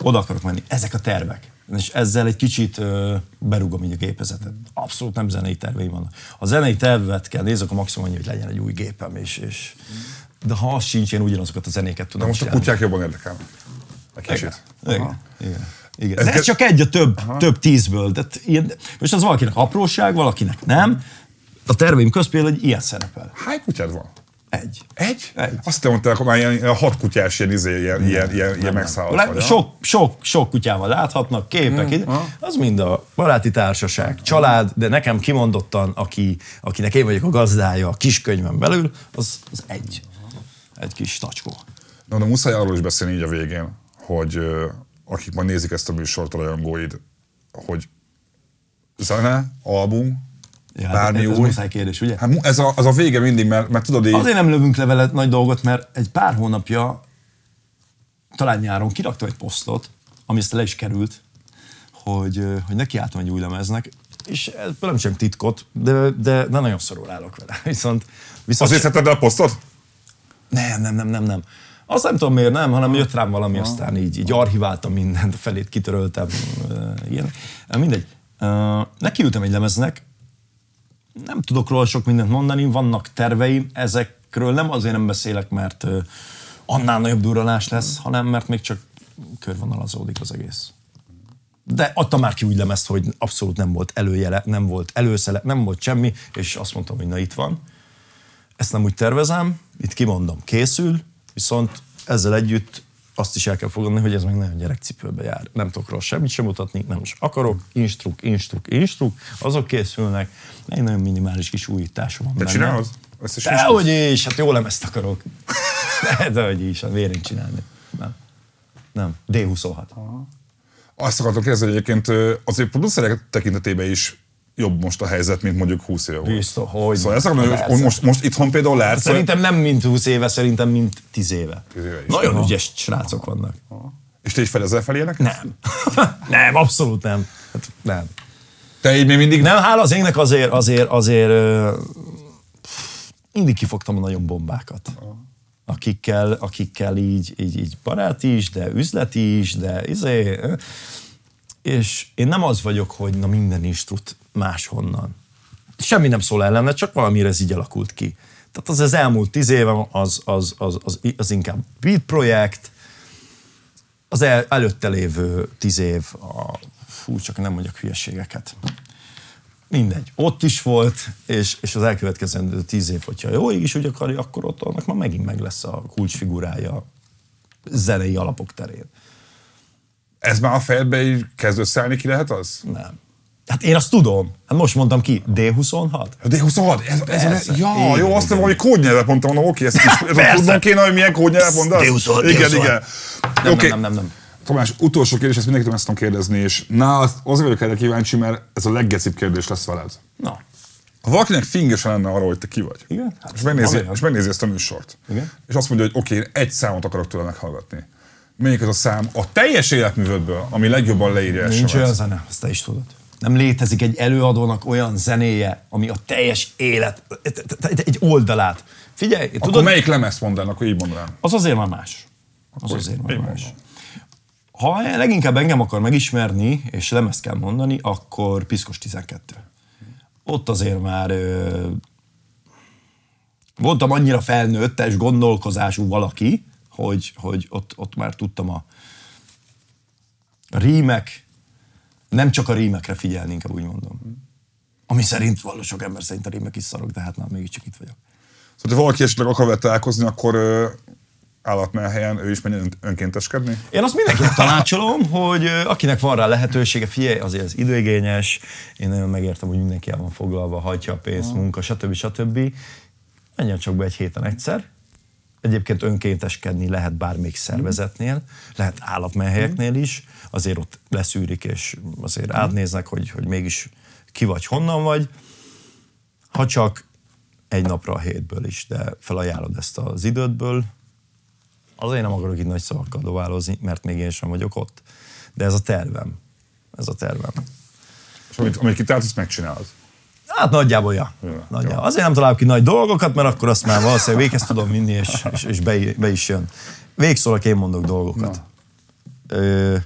Oda akarok menni. Ezek a tervek. És ezzel egy kicsit ö, berúgom így a gépezetet. Abszolút nem zenei terveim vannak. Ha zenei tervet kell nézzük, akkor maximum annyi, hogy legyen egy új gépem, és, és de ha az sincs, én ugyanazokat a zenéket De tudom most a csinálni. kutyák jobban érdekelnek. Egy kicsit. Igen. Igen. Igen. Ez De ez ke- csak egy a több, több tízből. Tehát ilyen, most az valakinek apróság, valakinek nem. A terveim közt például egy ilyen szerepel. Hány kutyád van? Egy. Egy? Egy. Azt te mondtál, akkor már ilyen, ilyen hat kutyás ilyen, izé, ilyen, ilyen, ilyen, ilyen megszállott vagy. sok, sok, sok kutyával láthatnak, képek, mm, az mind a baráti társaság, család, de nekem kimondottan, aki, akinek én vagyok a gazdája a kiskönyvem belül, az, az egy. Egy kis tacskó. Na, de muszáj arról is beszélni így a végén, hogy akik majd nézik ezt a műsort, a rajongóid, hogy zene, album, Ja, bármi ez, ez új. muszáj kérdés, ugye? Hát ez a, az a vége mindig, mert, mert tudod így, Azért nem lövünk le vele nagy dolgot, mert egy pár hónapja, talán nyáron kiraktam egy posztot, ami ezt le is került, hogy, hogy nekiálltam egy új lemeznek, és ebből nem sem titkot, de, de, de nagyon szorul állok vele. Viszont, viszont azért szedted el a posztot? nem, nem, nem, nem, nem. Azt nem tudom miért nem, hanem jött rám valami, aztán így, így archiváltam mindent, a felét kitöröltem, ilyen. Mindegy. Nekiültem egy lemeznek, nem tudok róla sok mindent mondani, vannak terveim, ezekről nem azért nem beszélek, mert annál nagyobb durranás lesz, hanem mert még csak körvonalazódik az egész. De adtam már ki úgy lemezt, hogy abszolút nem volt előjele, nem volt előszele, nem volt semmi, és azt mondtam, hogy na itt van. Ezt nem úgy tervezem, itt kimondom, készül, viszont ezzel együtt azt is el kell fogadni, hogy ez meg nagyon gyerekcipőbe jár. Nem tudok róla semmit sem mutatni, nem is akarok, instruk, instruk, instruk, azok készülnek, egy nagyon minimális kis újításom van Te benne. csinálod? Ezt is Dehogy is, hát jó lemezt akarok. De hogy is, a vérén csinálni. Nem. Nem. D26. Azt akartam kérdezni, hogy egyébként azért producerek tekintetében is jobb most a helyzet, mint mondjuk 20 éve volt. Biztos, hogy Szóval ezt akarom, hogy most, most itthon például lehet, Szerintem nem mint 20 éve, szerintem mint 10 éve. éve is. Nagyon Aha. ügyes srácok vannak. és te is fedezel fel ilyenek? Nem. nem, abszolút nem. Hát nem. Te így még mindig Nem, hála az égnek azért, azért, azért ö, mindig kifogtam a nagyon bombákat. Akikkel, akikkel így, így, így baráti is, de üzleti is, de izé, és én nem az vagyok, hogy na minden instrut máshonnan. Semmi nem szól ellene, csak valamire ez így alakult ki. Tehát az az elmúlt tíz évem az, az, az, az, az inkább beat projekt, az el, előtte lévő tíz év, a, fú, csak nem mondjak hülyeségeket. Mindegy, ott is volt, és, és az elkövetkezendő tíz év, hogyha jó ég is úgy akarja, akkor ott annak már megint meg lesz a kulcsfigurája zenei alapok terén. ez már a fejedbe így kezd összeállni, ki lehet az? Nem. Hát én azt tudom. Hát most mondtam ki, D26? A D26, ez, ez Persze. a, ja, Igen, jó, azt igen. valami kódnyelvet mondtam, mondom, oké, ezt, is, Persze. tudnom kéne, hogy milyen kódnyelvet mondasz? D26, igen, D26. igen. Nem, Oké. nem, nem, nem, nem. Tamás, utolsó kérdés, ezt mindenkitől ezt tudom kérdezni, és na, azért vagyok erre kíváncsi, mert ez a leggecibb kérdés lesz veled. Na, Ha valakinek fingesen lenne arról, hogy te ki vagy, Igen? Hát, és, megnézi, és megnézi ezt a műsort, Igen. és azt mondja, hogy oké, én egy számot akarok tőle meghallgatni. Melyik az a szám a teljes életművödből, ami legjobban leírja nincs olyan zene, azt te is tudod. Nem létezik egy előadónak olyan zenéje, ami a teljes élet, egy oldalát. Figyelj, Akkor tudod, melyik lemezt mondanak, akkor így mondanám. az azért már más. Az Akkor azért már más. mondom. Ha leginkább engem akar megismerni, és lemezt kell mondani, akkor Piszkos 12. Ott azért már ö, voltam annyira felnőttes gondolkozású valaki, hogy, hogy ott, ott már tudtam a rímek, nem csak a rímekre figyelni, inkább úgy mondom. Ami szerint valós sok ember szerint a rímek is szarok, de hát már mégiscsak itt vagyok. Szóval, ha valaki esetleg akar vele találkozni, akkor ö, állatmelhelyen ő is menjen ön- önkénteskedni. Én azt mindenkinek tanácsolom, hogy akinek van rá lehetősége, figyelj, azért ez időigényes, én nagyon megértem, hogy mindenki el van foglalva, hagyja a pénzt, munka, stb. stb. Menjen csak be egy héten egyszer. Egyébként önkénteskedni lehet bármelyik szervezetnél, lehet állatmenhelyeknél is, azért ott leszűrik, és azért átnéznek, hogy, hogy mégis ki vagy, honnan vagy. Ha csak egy napra a hétből is, de felajánlod ezt az idődből, Azért nem akarok itt nagy szavakkal dobálozni, mert még én sem vagyok ott. De ez a tervem. Ez a tervem. És amit, amit kitált, azt megcsinálod. Hát nagyjából, ja. Ja, nagyjából. Azért nem találok ki nagy dolgokat, mert akkor azt már valószínűleg véghez tudom vinni, és, és, és be, be, is jön. Végszólak, én mondok dolgokat. Ö,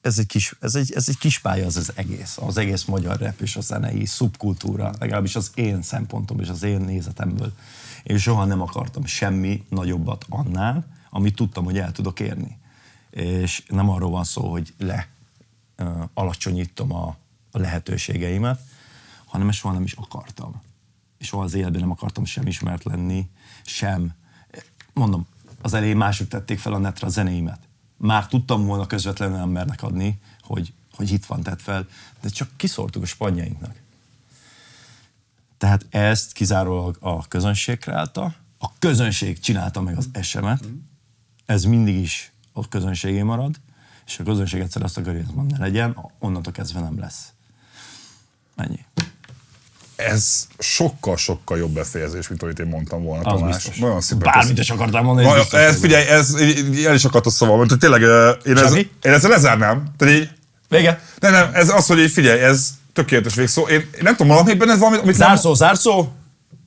ez egy, kis, ez, egy, ez egy kis pálya az az egész, az egész magyar rap és a zenei szubkultúra, legalábbis az én szempontom és az én nézetemből. Én soha nem akartam semmi nagyobbat annál, amit tudtam, hogy el tudok érni. És nem arról van szó, hogy le uh, alacsonyítom a, a lehetőségeimet, hanem ezt soha nem is akartam. És soha az életben nem akartam sem ismert lenni, sem, mondom, az elején mások tették fel a netre a zenéimet. Már tudtam volna közvetlenül embernek adni, hogy, hogy itt van, tett fel, de csak kiszórtuk a spanyainknak. Tehát ezt kizárólag a közönség kreálta, a közönség csinálta meg az esemet, ez mindig is a közönségé marad, és a közönség egyszer azt akarja, hogy ne legyen, onnantól kezdve nem lesz. Ennyi. Ez sokkal-sokkal jobb befejezés, mint amit én mondtam volna, Az Tamás. biztos. Nagyon szépen Bármit is akartál mondani, ez biztos, ez, figyelj, ez, el is akadt a szavam, hogy tényleg én, ez, én ezzel lezárnám. Tehát így, Vége. nem, nem, ez az, hogy így figyelj, ez tökéletes végszó. Én, én nem tudom, valami benne ez valami, amit nem, Zárszó, zárszó.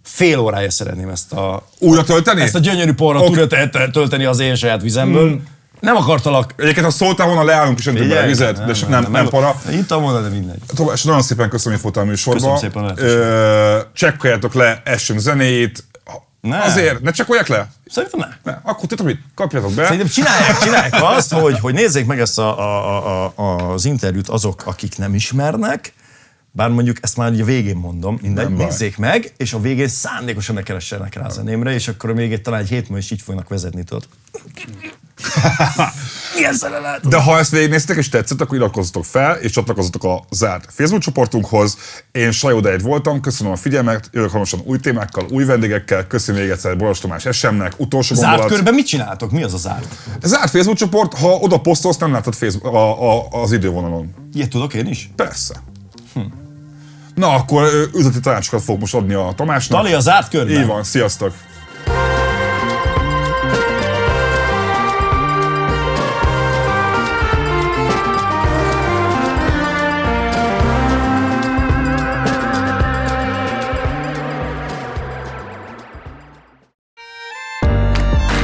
Fél órája szeretném ezt a, újra tölteni? ezt a gyönyörű porrat Ok. újra te- te- tölteni az én saját vizemből. Nem akartalak. Egyébként, ha szóltál volna, leállunk és öntünk bele vizet, de sem, nem, nem, para. Ittam volna, de mindegy. Tomás, nagyon szépen köszönöm, hogy voltál a műsorba. Köszönöm szépen Csekkoljátok le Essen zenéjét. Ne. Azért, ne csekkolják le? Szerintem ne. Ne. Akkor tudod mit? Kapjatok be. Szerintem csinálják, csinálják azt, hogy, hogy nézzék meg ezt a, a, a, a, az interjút azok, akik nem ismernek, bár mondjuk ezt már a végén mondom, mindegy, Nem baj. nézzék meg, és a végén szándékosan ne keressenek rá a zenémre, és akkor még egy, talán egy hét múlva is így fognak vezetni, tudod. Milyen lehet? De ha ezt végignéztek és tetszett, akkor iratkozzatok fel, és csatlakozzatok a zárt Facebook csoportunkhoz. Én Sajó Dejt voltam, köszönöm a figyelmet, jövök hamarosan új témákkal, új vendégekkel, köszönöm még egyszer Boros Tomás SM-nek, utolsó Zárt gondolat. körben mit csináltok? Mi az a zárt? Zárt Facebook csoport, ha oda posztolsz, nem látod Facebook, a, a, az idővonalon. Ilyet tudok én is? Persze. Na, akkor üzleti tanácsokat fog most adni a Tamásnak. Tali a zárt körben? Így van, sziasztok!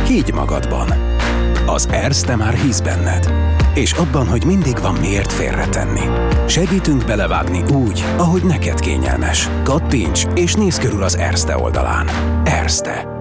Higgy magadban. Az Erste már hisz benned. És abban, hogy mindig van miért félretenni. Segítünk belevágni úgy, ahogy neked kényelmes. Kattints és nézz körül az Erste oldalán. Erste.